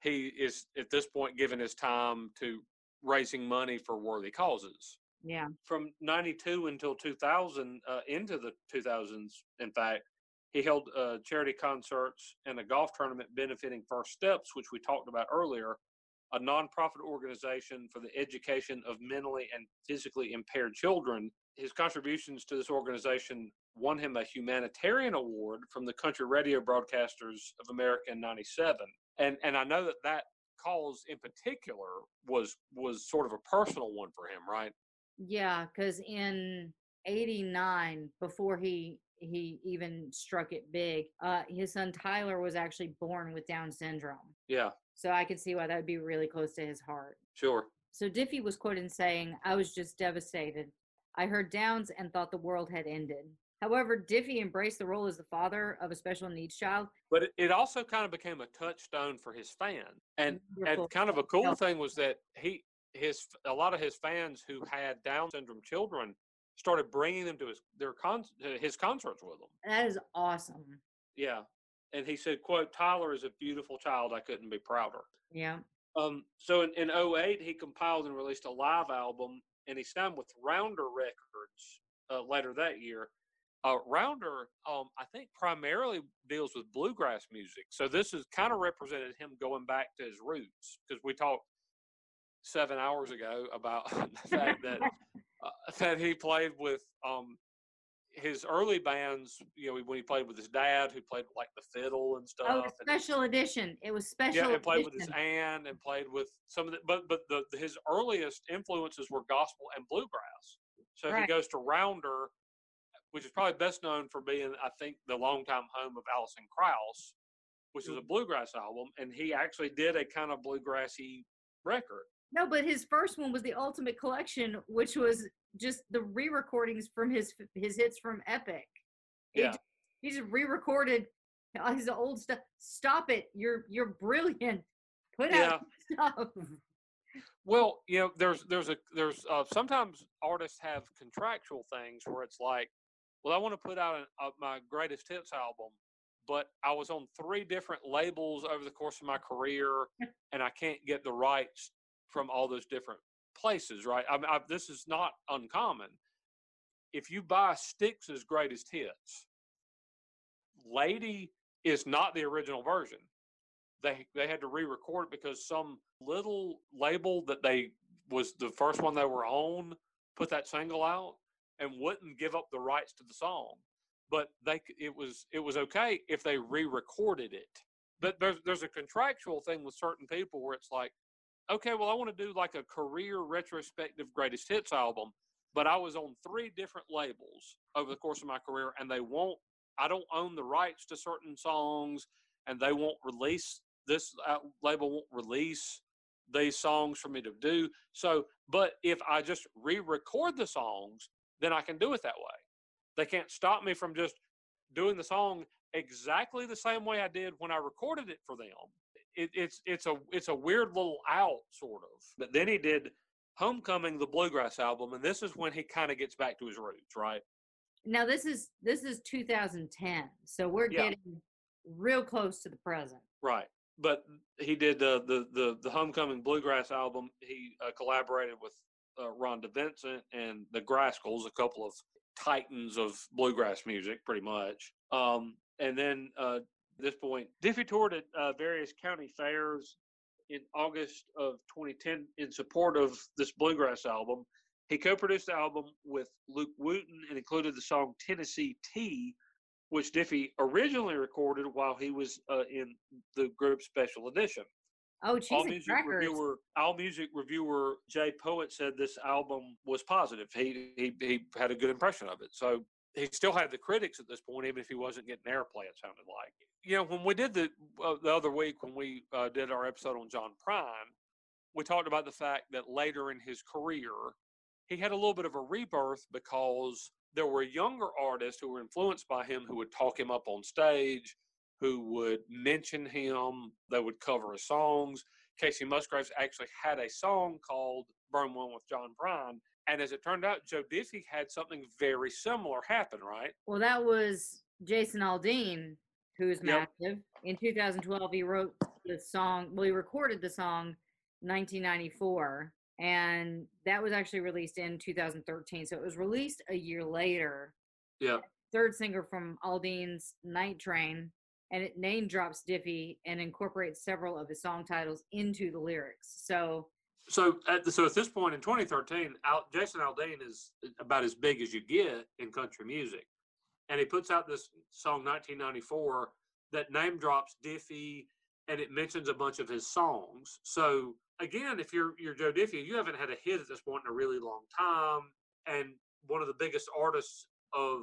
he is at this point giving his time to raising money for worthy causes. Yeah. From '92 until 2000, uh, into the 2000s, in fact, he held uh, charity concerts and a golf tournament benefiting First Steps, which we talked about earlier, a nonprofit organization for the education of mentally and physically impaired children. His contributions to this organization won him a humanitarian award from the Country Radio Broadcasters of America in '97, and and I know that that cause in particular was was sort of a personal one for him, right? Yeah, because in '89, before he he even struck it big, uh, his son Tyler was actually born with Down syndrome. Yeah, So I could see why that would be really close to his heart. sure. So Diffie was quoted saying, I was just devastated. I heard Downs and thought the world had ended. However, Diffie embraced the role as the father of a special needs child. But it, also kind of became a touchstone for his fans, and Wonderful. and kind of a cool thing was that he his a lot of his fans who had Down syndrome children started bringing them to his their con his concerts with them. That is awesome. Yeah, and he said, "quote Tyler is a beautiful child. I couldn't be prouder." Yeah. Um, so in, in 08, he compiled and released a live album, and he signed with Rounder Records uh, later that year. Uh, Rounder, um, I think, primarily deals with bluegrass music. So this is kind of represented him going back to his roots because we talked seven hours ago about (laughs) the fact that (laughs) uh, that he played with um, his early bands. You know, when he played with his dad, who played like the fiddle and stuff. Oh, and- special edition. It was special yeah, and played with his aunt and played with some of the, but but the his earliest influences were gospel and bluegrass. So he goes to Rounder, which is probably best known for being, I think, the longtime home of Alison Krauss, which is a bluegrass album, and he actually did a kind of bluegrassy record. No, but his first one was the Ultimate Collection, which was just the re-recordings from his his hits from Epic. He Yeah. he just re-recorded all his old stuff. Stop it! You're you're brilliant. Put out (laughs) stuff. Well, you know, there's there's a there's uh, sometimes artists have contractual things where it's like, well, I want to put out an, uh, my greatest hits album, but I was on three different labels over the course of my career, (laughs) and I can't get the rights from all those different places, right? I mean, I, this is not uncommon. If you buy Styx's greatest hits, Lady is not the original version they they had to re-record it because some little label that they was the first one they were on put that single out and wouldn't give up the rights to the song. But they it was it was okay if they re-recorded it. But there's there's a contractual thing with certain people where it's like, okay, well I want to do like a career retrospective greatest hits album, but I was on three different labels over the course of my career, and they won't. I don't own the rights to certain songs, and they won't release this uh, label won't release these songs for me to do. So, but if I just re-record the songs, then I can do it that way. They can't stop me from just doing the song exactly the same way I did when I recorded it for them. It, it's it's a it's a weird little out sort of. But then he did Homecoming, the bluegrass album, and this is when he kind of gets back to his roots, right? Now this is this is 2010, so we're Yeah. getting real close to the present. Right. But he did uh, the the the Homecoming Bluegrass album. He uh, collaborated with uh, Rhonda Vincent and the Grascals, a couple of titans of bluegrass music, pretty much. Um, and then uh, this point, Diffie toured at uh, various county fairs in August of 2010 in support of this bluegrass album. He co-produced the album with Luke Wooten and included the song Tennessee Tea, which Diffie originally recorded while he was uh, in the group Special Edition. Oh, All music reviewer, All Music reviewer Jay Poet said this album was positive. He he he had a good impression of it. So he still had the critics at this point, even if he wasn't getting airplay. It sounded like. You know, when we did the uh, the other week when we uh, did our episode on John Prine, we talked about the fact that later in his career, he had a little bit of a rebirth because there were younger artists who were influenced by him who would talk him up on stage, who would mention him, they would cover his songs. Kacey Musgraves actually had a song called Burn One with John Prine. And as it turned out, Joe Diffie had something very similar happen, right? Well, that was Jason Aldean, who's Yep. massive. In 2012, he wrote the song. Well, he recorded the song 1994, and that was actually released in 2013. So it was released a year later. Yeah. Third singer from Aldean's Night Train, and it name drops Diffie and incorporates several of his song titles into the lyrics. So So at the, so at this point in 2013, Al, Jason Aldean is about as big as you get in country music, and he puts out this song 1994 that name drops Diffie, and it mentions a bunch of his songs. So again, if you're you're Joe Diffie, you haven't had a hit at this point in a really long time, and one of the biggest artists of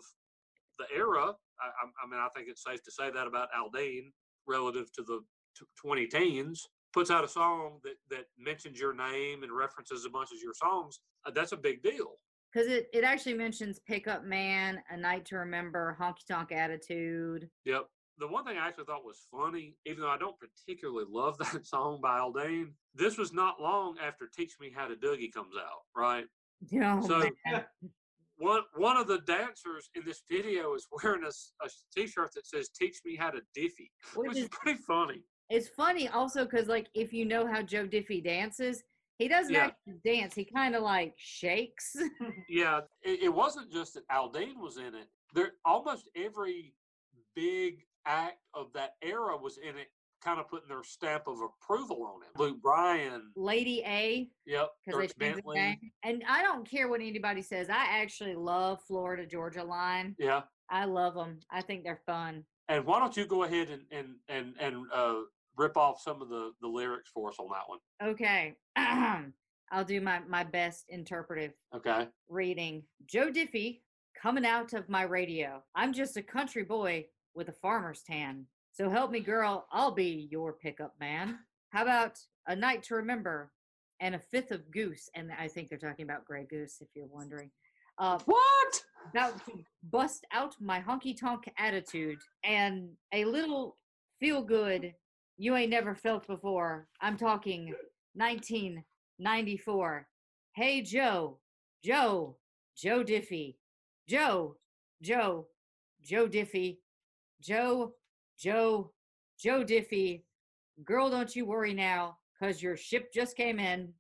the era. I, I- mean, I think it's safe to say that about Aldean relative to the t- 20 teens puts out a song that that mentions your name and references a bunch of your songs, uh, that's a big deal. because it, it actually mentions Pickup Man, A Night to Remember, Honky Tonk Attitude. Yep. The one thing I actually thought was funny, even though I don't particularly love (laughs) that song by Aldean, this was not long after "Teach Me How to Dougie" comes out, right? (laughs) Oh, So- man. One one of the dancers in this video is (laughs) wearing a, a t-shirt that says "Teach Me How to diffy," Which which is is pretty funny. It's funny also because like if you know how Joe Diffie dances, he doesn't Yeah. actually dance. He kind of like shakes. (laughs) Yeah, it, it wasn't just that Aldean was in it. There, almost every big act of that era was in it, kind of putting their stamp of approval on it. Luke Bryan, Lady A, yep, because they Dierks changed his Bentley, name. And I don't care what anybody says. I actually love Florida Georgia Line. yeah. I love them. I think they're fun. And why don't you go ahead and and and and uh, rip off some of the the lyrics for us on that one? Okay, (clears throat) I'll do my my best interpretive Okay. reading. Joe Diffie coming out of my radio. I'm just a country boy with a farmer's tan. So help me, girl. I'll be your pickup man. How about a night to remember and a fifth of goose? And I think they're talking about Grey Goose, if you're wondering. Uh, What? about to bust out my honky tonk attitude and a little feel good you ain't never felt before. I'm talking 1994. Hey, Joe, Joe, Joe Diffie, Joe, Joe, Joe Diffie, Joe, Joe, Joe Diffie. Girl, don't you worry now, because your ship just came in.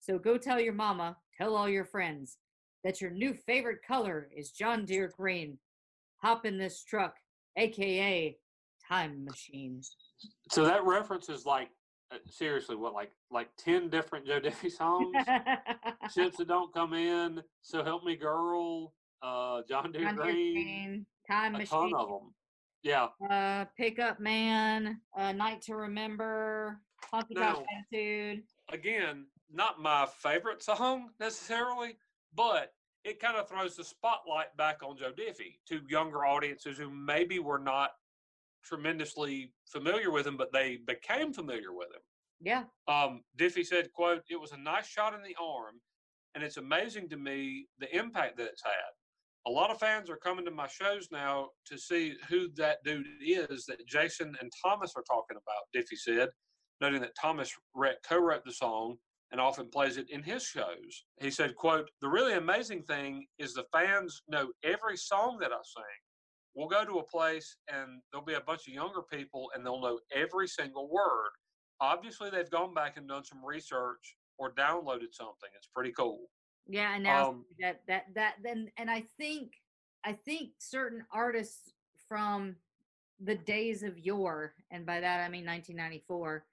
So go tell your mama, tell all your friends that your new favorite color is John Deere green. Hop in this truck, aka Time Machine. So that reference is like uh, seriously what like like ten different Joe Diffie songs. (laughs) Ships that don't come in. So help me, girl. uh, John Deere Green, Green, Time a Machine, ton of them. Yeah, uh, Pickup Man, uh, Night to Remember, Honky Tonk Attitude. again, not my favorite song necessarily, but it kind of throws the spotlight back on Joe Diffie to younger audiences who maybe were not tremendously familiar with him, but they became familiar with him. Yeah, Um, Diffie said, quote, it was a nice shot in the arm, and it's amazing to me the impact that it's had. A lot of fans are coming to my shows now to see who that dude is that Jason and Thomas are talking about, Diffie said, noting that Thomas Rhett co-wrote the song and often plays it in his shows. He said, quote, the really amazing thing is the fans know every song that I sing. We'll go to a place and there'll be a bunch of younger people and they'll know every single word obviously they've gone back and done some research or downloaded something. It's pretty cool. Yeah, and now Um, that that that then and I think I think certain artists from the days of yore, and by that I mean 1994,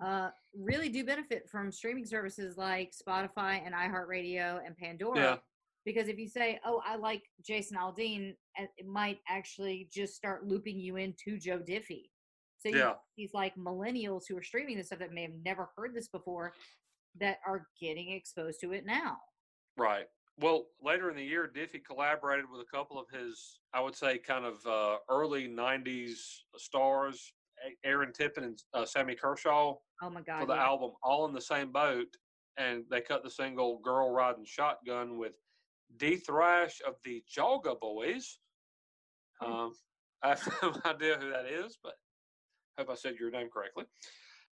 uh, really do benefit from streaming services like Spotify and iHeartRadio and Pandora. Yeah. Because if you say, "Oh, I like Jason Aldean," it might actually just start looping you into Joe Diffie. So you, Yeah. these like millennials who are streaming this stuff that may have never heard this before, that are getting exposed to it now. Right. Well, later in the year, Diffie collaborated with a couple of his, I would say, kind of uh, early '90s stars, Aaron Tippin and uh, Sammy Kershaw, Oh my god! for the yeah. album "All in the Same Boat," and they cut the single "Girl Riding Shotgun" with D Thrash of the Jolga Boys. Um, (laughs) I have no idea who that is, but hope I said your name correctly.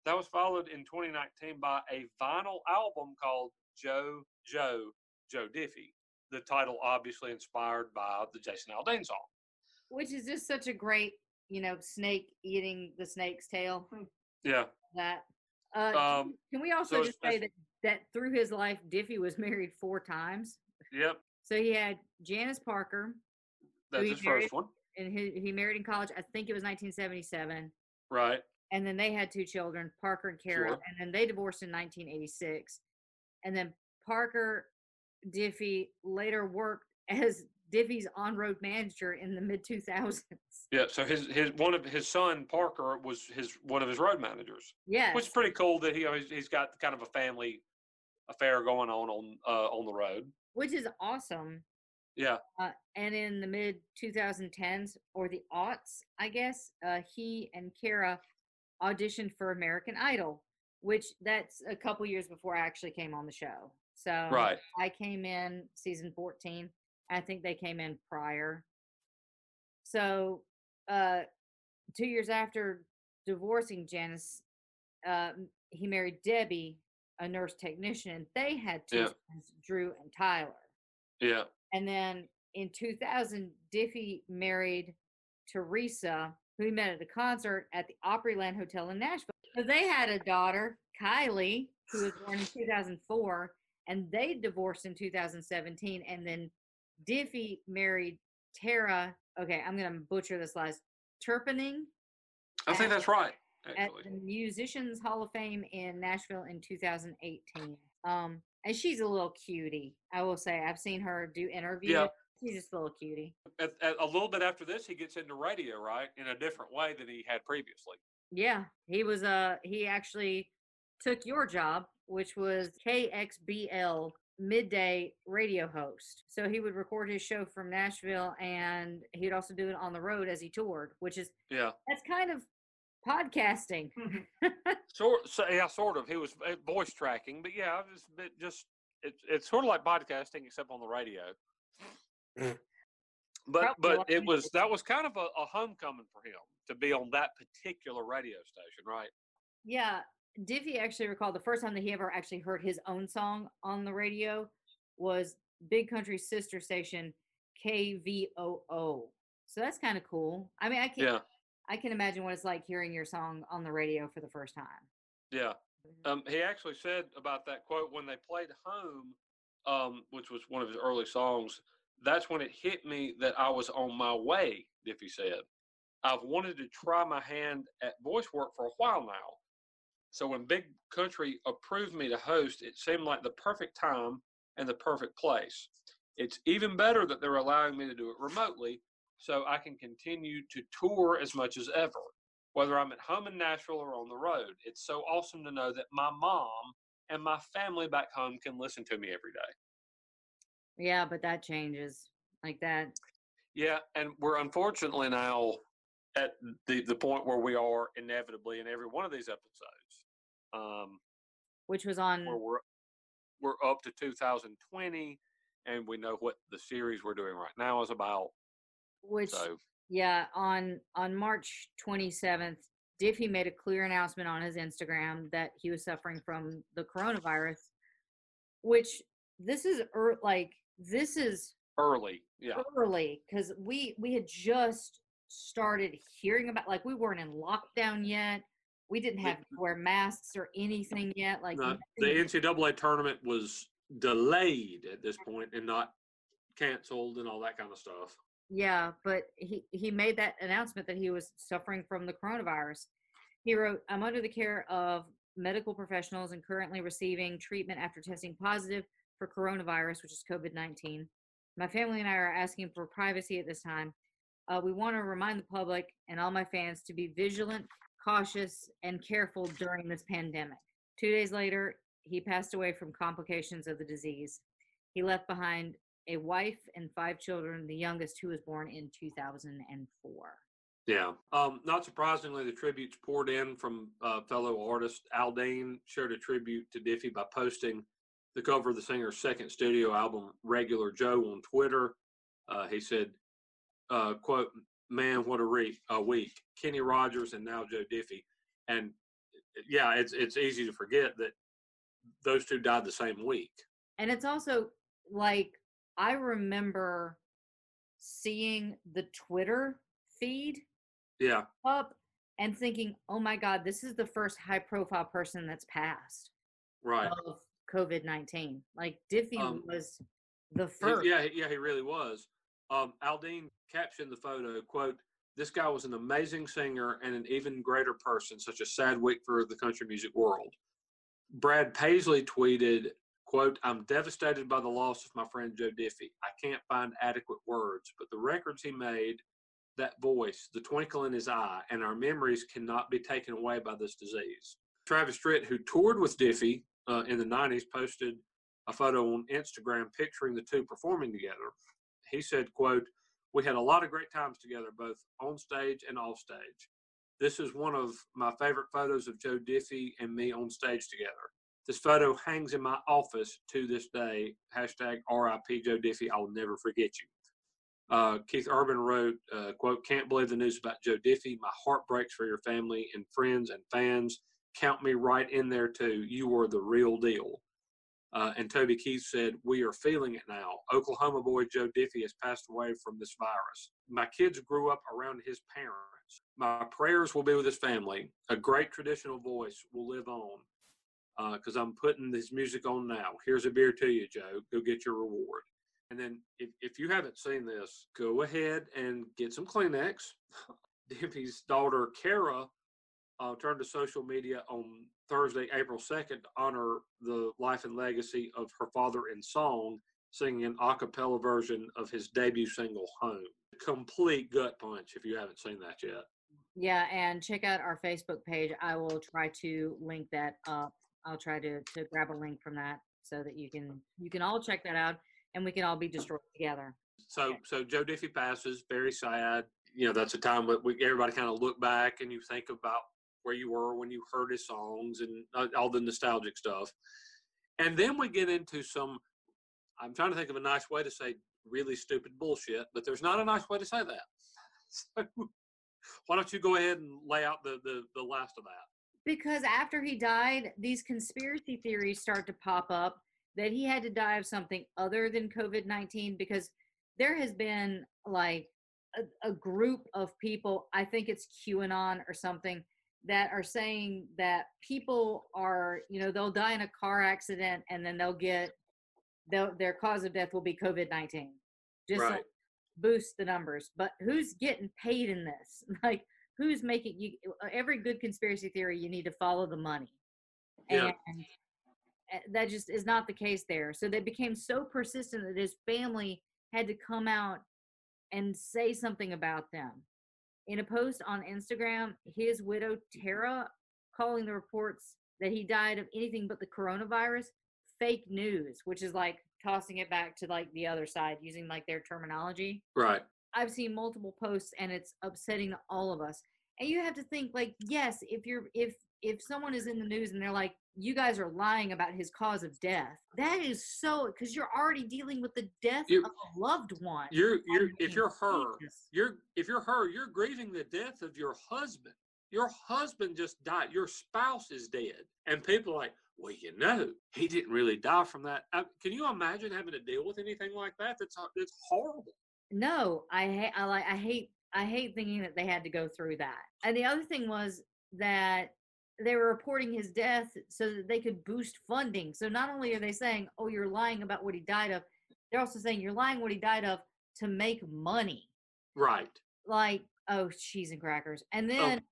That was followed in 2019 by a vinyl album called Joe Joe Joe Diffie. The title obviously inspired by the Jason Aldean song. which is just such a great, you know, snake eating the snake's tail. Yeah. That. Uh, can- Um, can we also so just say that that through his life, Diffie was married four times. Yep. So he had Janice Parker, That's his married- first one. and he, he married in college. I think it was 1977. Right. And then they had two children, Parker and Kara, Sure. and then they divorced in 1986. And then Parker Diffie later worked as Diffie's on-road manager in the mid 2000s. Yeah. So his his one of his son Parker was his one of his road managers. Yeah, which is pretty cool that he you know, he's, he's got kind of a family affair going on on uh, on the road. which is awesome. Yeah, Uh, and in the mid 2010s or the aughts, I guess, uh, he and Kara auditioned for American Idol, which that's a couple years before I actually came on the show. So right. I came in season 14. I think they came in prior. So, uh, two years after divorcing Janice, uh, he married Debbie, a nurse technician, and they had two Yeah. sons, Drew and Tyler. Yeah, And then in 2000, Diffie married Teresa, who he met at a concert at the Opryland Hotel in Nashville. So they had a daughter, Kylie, who was born in 2004, and they divorced in 2017. And then Diffie married Tara. Okay, I'm going to butcher this last. Terpening I think that's right. at the Musicians Hall of Fame in Nashville in 2018. Um, and she's a little cutie. I will say, I've seen her do interviews. Yeah. She's just a little cutie. at, at a little bit after this, he gets into radio, right, in a different way than he had previously. Yeah, he was uh he actually took your job, which was KXBL midday radio host. So he would record his show from Nashville and he'd also do it on the road as he toured, which is Yeah, that's kind of podcasting. (laughs) sort. So, yeah, sort of. He was uh, voice tracking, but yeah, it was bit just it's it's sort of like podcasting except on the radio. But Probably but it was that was kind of a, a homecoming for him to be on that particular radio station, right? Yeah, Diffie actually recalled the first time that he ever actually heard his own song on the radio was Big Country sister station KVOO. So that's kind of cool. I mean, I can Yeah. I can imagine what it's like hearing your song on the radio for the first time. Yeah. Mhm. Um, he actually said about that quote when they played Home, um, which was one of his early songs, that's when it hit me that I was on my way, Diffie said. I've wanted to try my hand at voice work for a while now. So when Big Country approved me to host, it seemed like the perfect time and the perfect place. It's even better that they're allowing me to do it remotely so I can continue to tour as much as ever, whether I'm at home in Nashville or on the road. It's so awesome to know that my mom and my family back home can listen to me every day. Yeah, but that changes like that. Yeah, and we're unfortunately now at the, the point where we are inevitably in every one of these episodes. Um, Which was on where we're we're up to 2020 and we know what the series we're doing right now is about. which So yeah, on on March 27th, Diffie made a clear announcement on his Instagram that he was suffering from the coronavirus, which this is er, like this is early, yeah. early because we we had just started hearing about like we weren't in lockdown yet. We didn't have to wear masks or anything yet. Like No, the NCAA tournament was delayed at this point and not canceled and all that kind of stuff. Yeah, but he he made that announcement that he was suffering from the coronavirus. He wrote, "I'm under the care of medical professionals and currently receiving treatment after testing positive for coronavirus, which is COVID-19. My family and I are asking for privacy at this time. Uh, we want to remind the public and all my fans to be vigilant, cautious, and careful during this pandemic." Two days later, he passed away from complications of the disease. He left behind a wife and five children, the youngest who was born in 2004. Yeah. Um, not surprisingly, the tributes poured in from uh, fellow artist Aldean shared a tribute to Diffie by posting the cover of the singer's second studio album, Regular Joe, on Twitter. Uh, he said, uh, quote, man, what a, re- a week. Kenny Rogers and now Joe Diffie. And yeah, it's, it's easy to forget that those two died the same week. And it's also like, I remember seeing the Twitter feed Yeah. up and thinking, oh my God, this is the first high profile person that's passed Right. of COVID 19. Like, Diffie Um, was the He- first. yeah, yeah, he really was. Um, Aldean captioned the photo, quote, this guy was an amazing singer and an even greater person, such a sad week for the country music world. Brad Paisley tweeted, quote, I'm devastated by the loss of my friend Joe Diffie. I can't find adequate words, but the records he made, that voice, the twinkle in his eye, and our memories cannot be taken away by this disease. Travis Tritt, who toured with Diffie uh, in the 90s, posted a photo on Instagram picturing the two performing together. He said, quote, we had a lot of great times together, both on stage and off stage. This is one of my favorite photos of Joe Diffie and me on stage together. This photo hangs in my office to this day. Hashtag RIP Joe Diffie. I will never forget you. Uh, Keith Urban wrote, uh, quote, can't believe the news about Joe Diffie. My heart breaks for your family and friends and fans. Count me right in there too. You were the real deal. Uh, and Toby Keith said, We are feeling it now. Oklahoma boy Joe Diffie has passed away from this virus. My kids grew up around his parents. My prayers will be with his family. A great traditional voice will live on because I'm putting this music on now. Here's a beer to you, Joe. Go get your reward. And then if, if you haven't seen this, go ahead and get some Kleenex. (laughs) Diffie's daughter, Kara, uh, turned to social media on Thursday, April 2nd, to honor the life and legacy of her father in song, singing an a cappella version of his debut single, Home. Complete gut punch if you haven't seen that yet. Yeah, and check out our Facebook page. I will try to link that up. I'll try to to grab a link from that so that you can you can all check that out and we can all be destroyed together. So, so Joe Diffie passes, very sad. You know, that's a time that we everybody kind of look back and you think about where you were when you heard his songs and uh, all the nostalgic stuff. And then we get into some. I'm trying to think of a nice way to say really stupid bullshit, but there's not a nice way to say that. (laughs) So, why don't you go ahead and lay out the the, the last of that? Because after he died, these conspiracy theories start to pop up that he had to die of something other than COVID 19 because there has been like a, a group of people, I think it's QAnon or something, that are saying that people are, you know, they'll die in a car accident and then they'll get, they'll, their cause of death will be COVID 19. Just Right. like boost the numbers. But who's getting paid in this? (laughs) Like, who's making you? Every good conspiracy theory, you need to follow the money. Yeah. And uh, that just is not the case there. So they became so persistent that his family had to come out and say something about them. In a post on Instagram, his widow Tara calling the reports that he died of anything but the coronavirus fake news, which is like tossing it back to like the other side using like their terminology. Right. I've seen multiple posts and it's upsetting to all of us. And you have to think like, yes, if you're if if someone is in the news and they're like, you guys are lying about his cause of death, that is so because you're already dealing with the death You- of a loved one. You're you're if you're her, you're if you're her, you're grieving the death of your husband. Your husband just died. Your spouse is dead, and people are like, well, you know, he didn't really die from that. Uh, can you imagine having to deal with anything like that? That's ho- that's horrible. No, I hate. I like. I hate. I hate thinking that they had to go through that. And the other thing was that they were reporting his death so that they could boost funding. So not only are they saying, "Oh, you're lying about what he died of," they're also saying you're lying what he died of to make money. Right. Like, oh, cheese and crackers. And oh. then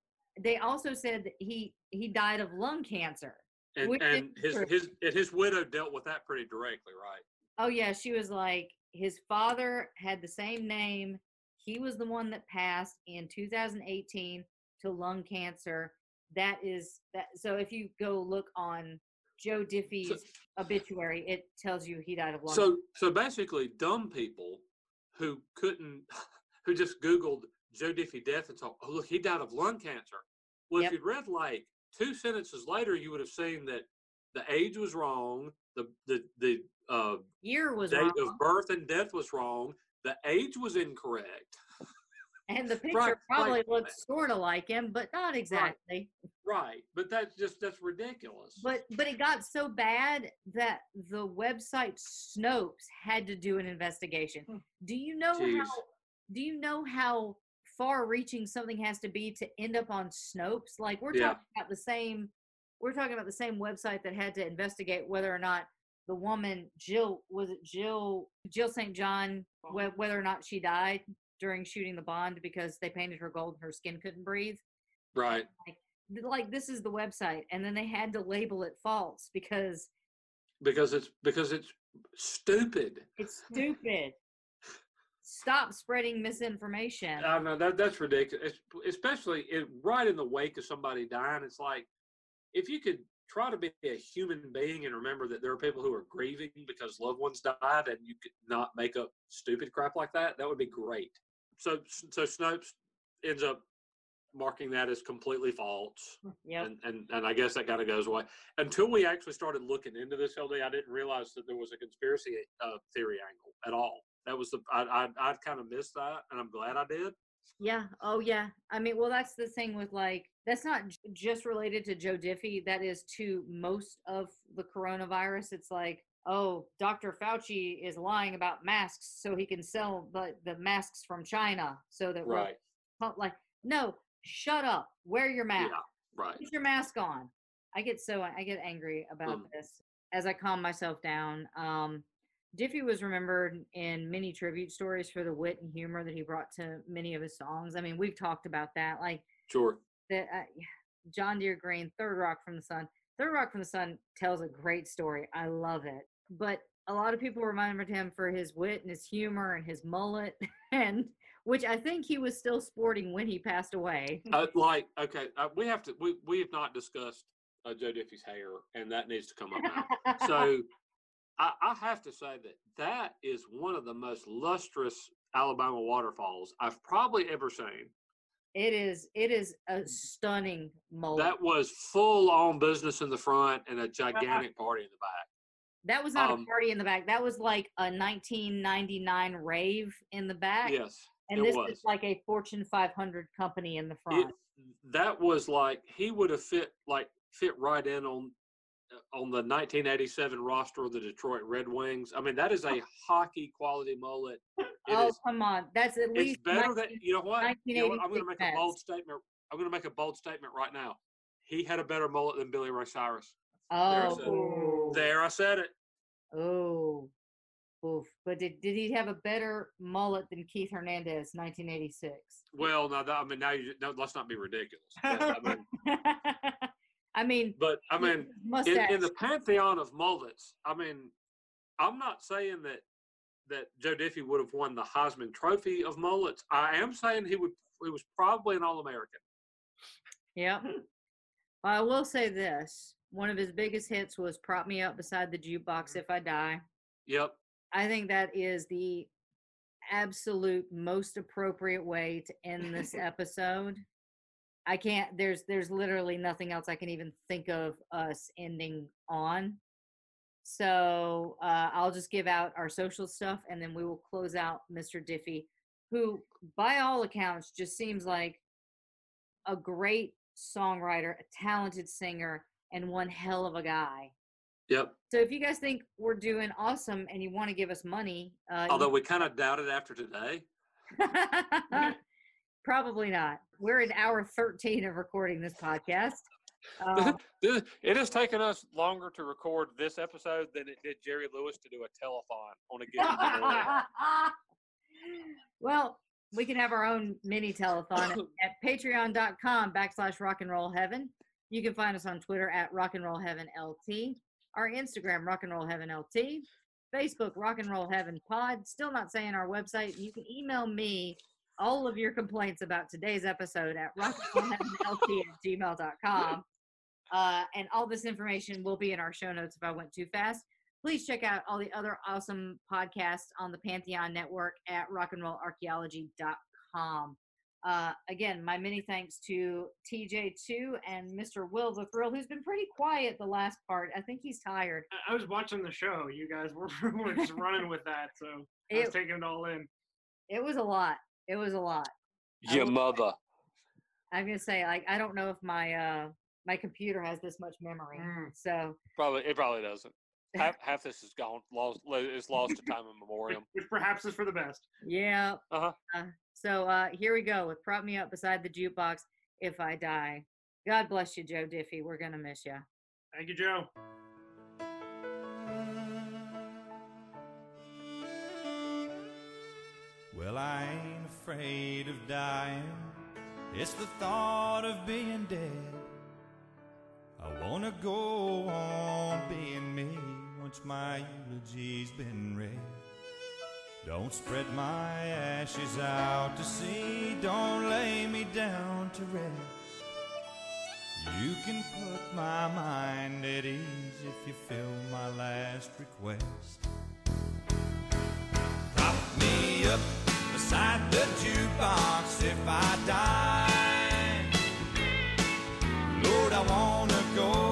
they also said that he he died of lung cancer. And and his true. his and his widow dealt with that pretty directly, right? Oh yeah, she was like his father had the same name. He was the one that passed in 2018 to lung cancer. That is that. So if you go look on Joe Diffie's obituary, it tells you he died of lung. So so basically, dumb people who couldn't, (laughs) who just Googled Joe Diffie death and thought, oh look, he died of lung cancer. Well, Yep. if you'd read like two sentences later, you would have seen that the age was wrong, the the the uh, year was date wrong, of birth and death was wrong, the age was incorrect. (laughs) and the picture right, probably like- looked sort of like him, but not exactly. Right, but that's just that's ridiculous. But but it got so bad that the website Snopes had to do an investigation. Hmm. Do you know Jeez. how do you know how far reaching something has to be to end up on Snopes? Like we're Yeah. talking about the same we're talking about the same website that had to investigate whether or not the woman Jill was it Jill Jill St. John oh. whether or not she died during shooting the bond because they painted her gold and her skin couldn't breathe right, th- like this is the website and then they had to label it false because because it's because it's stupid. it's stupid stop spreading misinformation I know that that's ridiculous, Es- especially in, right in the wake of somebody dying. It's like if you could try to be a human being and remember that there are people who are grieving because loved ones died, and you could not make up stupid crap like that. That would be great. So so Snopes ends up marking that as completely false. yep and, and and I guess that kind of goes away. Until we actually started looking into this LD, I didn't realize that there was a conspiracy uh, theory angle at all. That was the I I I'd kind of missed that, and I'm glad I did. yeah oh yeah i mean well that's the thing with like that's not j- just related to joe diffie that is to most of the coronavirus it's like oh dr fauci is lying about masks so he can sell the, the masks from china so that we're Right. like no shut up wear your mask Yeah. Right. put your mask on. I get so I get angry about Mm. this as I calm myself down. Um, Diffie was remembered in many tribute stories for the wit and humor that he brought to many of his songs. I mean, we've talked about that, like Sure. that. Uh, John Deere Green, Third Rock from the Sun. Third Rock from the Sun tells a great story. I love it, but a lot of people remembered him for his wit and his humor and his mullet, (laughs) and which I think he was still sporting when he passed away. Uh, like okay, uh, we have to. We we have not discussed uh, Joe Diffie's hair, and that needs to come up now. so (laughs) I, I have to say that that is one of the most lustrous Alabama waterfalls I've probably ever seen. It is it is a stunning mullet. That was full on business in the front and a (laughs) gigantic party in the back. That was not um, a party in the back. That was like a 1999 rave in the back. Yes, and it this was. is like a Fortune 500 company in the It, front. that was like he would have fit like fit right in on uh, on the 1987 roster of the Detroit Red Wings. I mean, that is a hockey quality mullet. It oh is- come on, that's at least. it's better than you know what? You know what? I'm going to make a bold statement. I'm going to make a bold statement right now. He had a better mullet than Billy Ray Cyrus. Oh. There, I said it. oh, oof. But did did he have a better mullet than Keith Hernandez, 1986? Well, now that, I mean, now you no, let's not be ridiculous. But, I mean, (laughs) I mean, But I mean, in, in the pantheon of mullets, I mean, I'm not saying that that Joe Diffie would have won the Heisman Trophy of mullets. I am saying he would. He was probably an All American. Yeah. I will say this. One of his biggest hits was Prop Me Up Beside the Jukebox If I Die. Yep. I think that is the absolute most appropriate way to end this (laughs) episode. I can't there's there's literally nothing else I can even think of us ending on. So uh, I'll just give out our social stuff and then we will close out Mr. Diffie, who by all accounts just seems like a great songwriter, a talented singer, and one hell of a guy. Yep. So if you guys think we're doing awesome and you want to give us money, uh, you Although we kind of doubt it after today. (laughs) Probably not. We're in hour 13 of recording this podcast. (laughs) This- It has taken us longer to record this episode than it did Jerry Lewis to do a telethon on a given (laughs) well, we can have our own mini telethon at patreon.com backslash rock and roll heaven. You can find us on Twitter at rock and roll heaven LT, our Instagram, rock and roll heaven LT, Facebook, rock and roll heaven pod. Still not saying our website. You can email me all of your complaints about today's episode at rock and roll heaven LT at gmail.com. Uh, and all this information will be in our show notes if I went too fast. Please check out all the other awesome podcasts on the Pantheon Network at rockandrollarchaeology.com. Uh, again, my many thanks to TJ2 and Mr. Will the Thrill, who's been pretty quiet the last part. I think he's tired. I- I was watching the show. You guys were, (laughs) were just running with that, so I was It, taking it all in. it was a lot. It was a lot. I Your will- mother. I'm gonna say, like, I don't know if my uh my computer has this much memory. Mm. So Probably it probably doesn't. Half, (laughs) half this is gone. Lost. It's lost to time in (laughs) memoriam. Which perhaps is for the best. yeah. Uh-huh. Uh, so uh here we go with prop me up beside the jukebox if I die. God bless you, Joe Diffie. We're gonna miss you. Thank you, Joe. Well, I ain't afraid of dying. It's the thought of being dead. I wanna go on being me once my eulogy's been read. Don't spread my ashes out to sea. Don't lay me down to rest. You can put my mind at ease if you fill my last request. Prop me up beside the jukebox if I die. Lord, I wanna go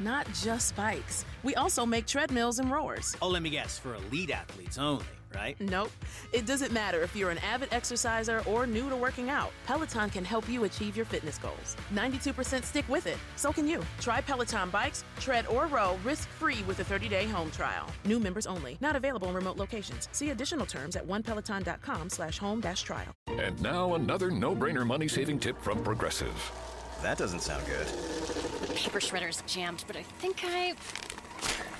Not just bikes. We also make treadmills and rowers. Oh, let me guess, for elite athletes only, right? Nope. It doesn't matter if you're an avid exerciser or new to working out. Peloton can help you achieve your fitness goals. 92% stick with it. So can you. Try Peloton bikes, tread or row risk-free with a 30-day home trial. New members only. Not available in remote locations. See additional terms at onepeloton.com slash home dash trial. And now another no-brainer money-saving tip from Progressive. That doesn't sound good. The paper shredder's jammed, but I think I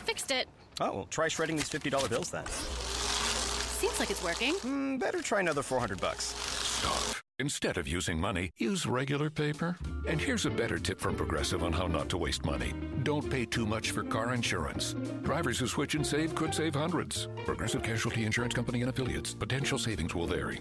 fixed it. Oh, well, try shredding these $50 bills then. Seems like it's working. Mm, better try another 400 bucks. Stop. Instead of using money, use regular paper. And here's a better tip from Progressive on how not to waste money. Don't pay too much for car insurance. Drivers who switch and save could save hundreds. Progressive Casualty Insurance Company and affiliates. Potential savings will vary.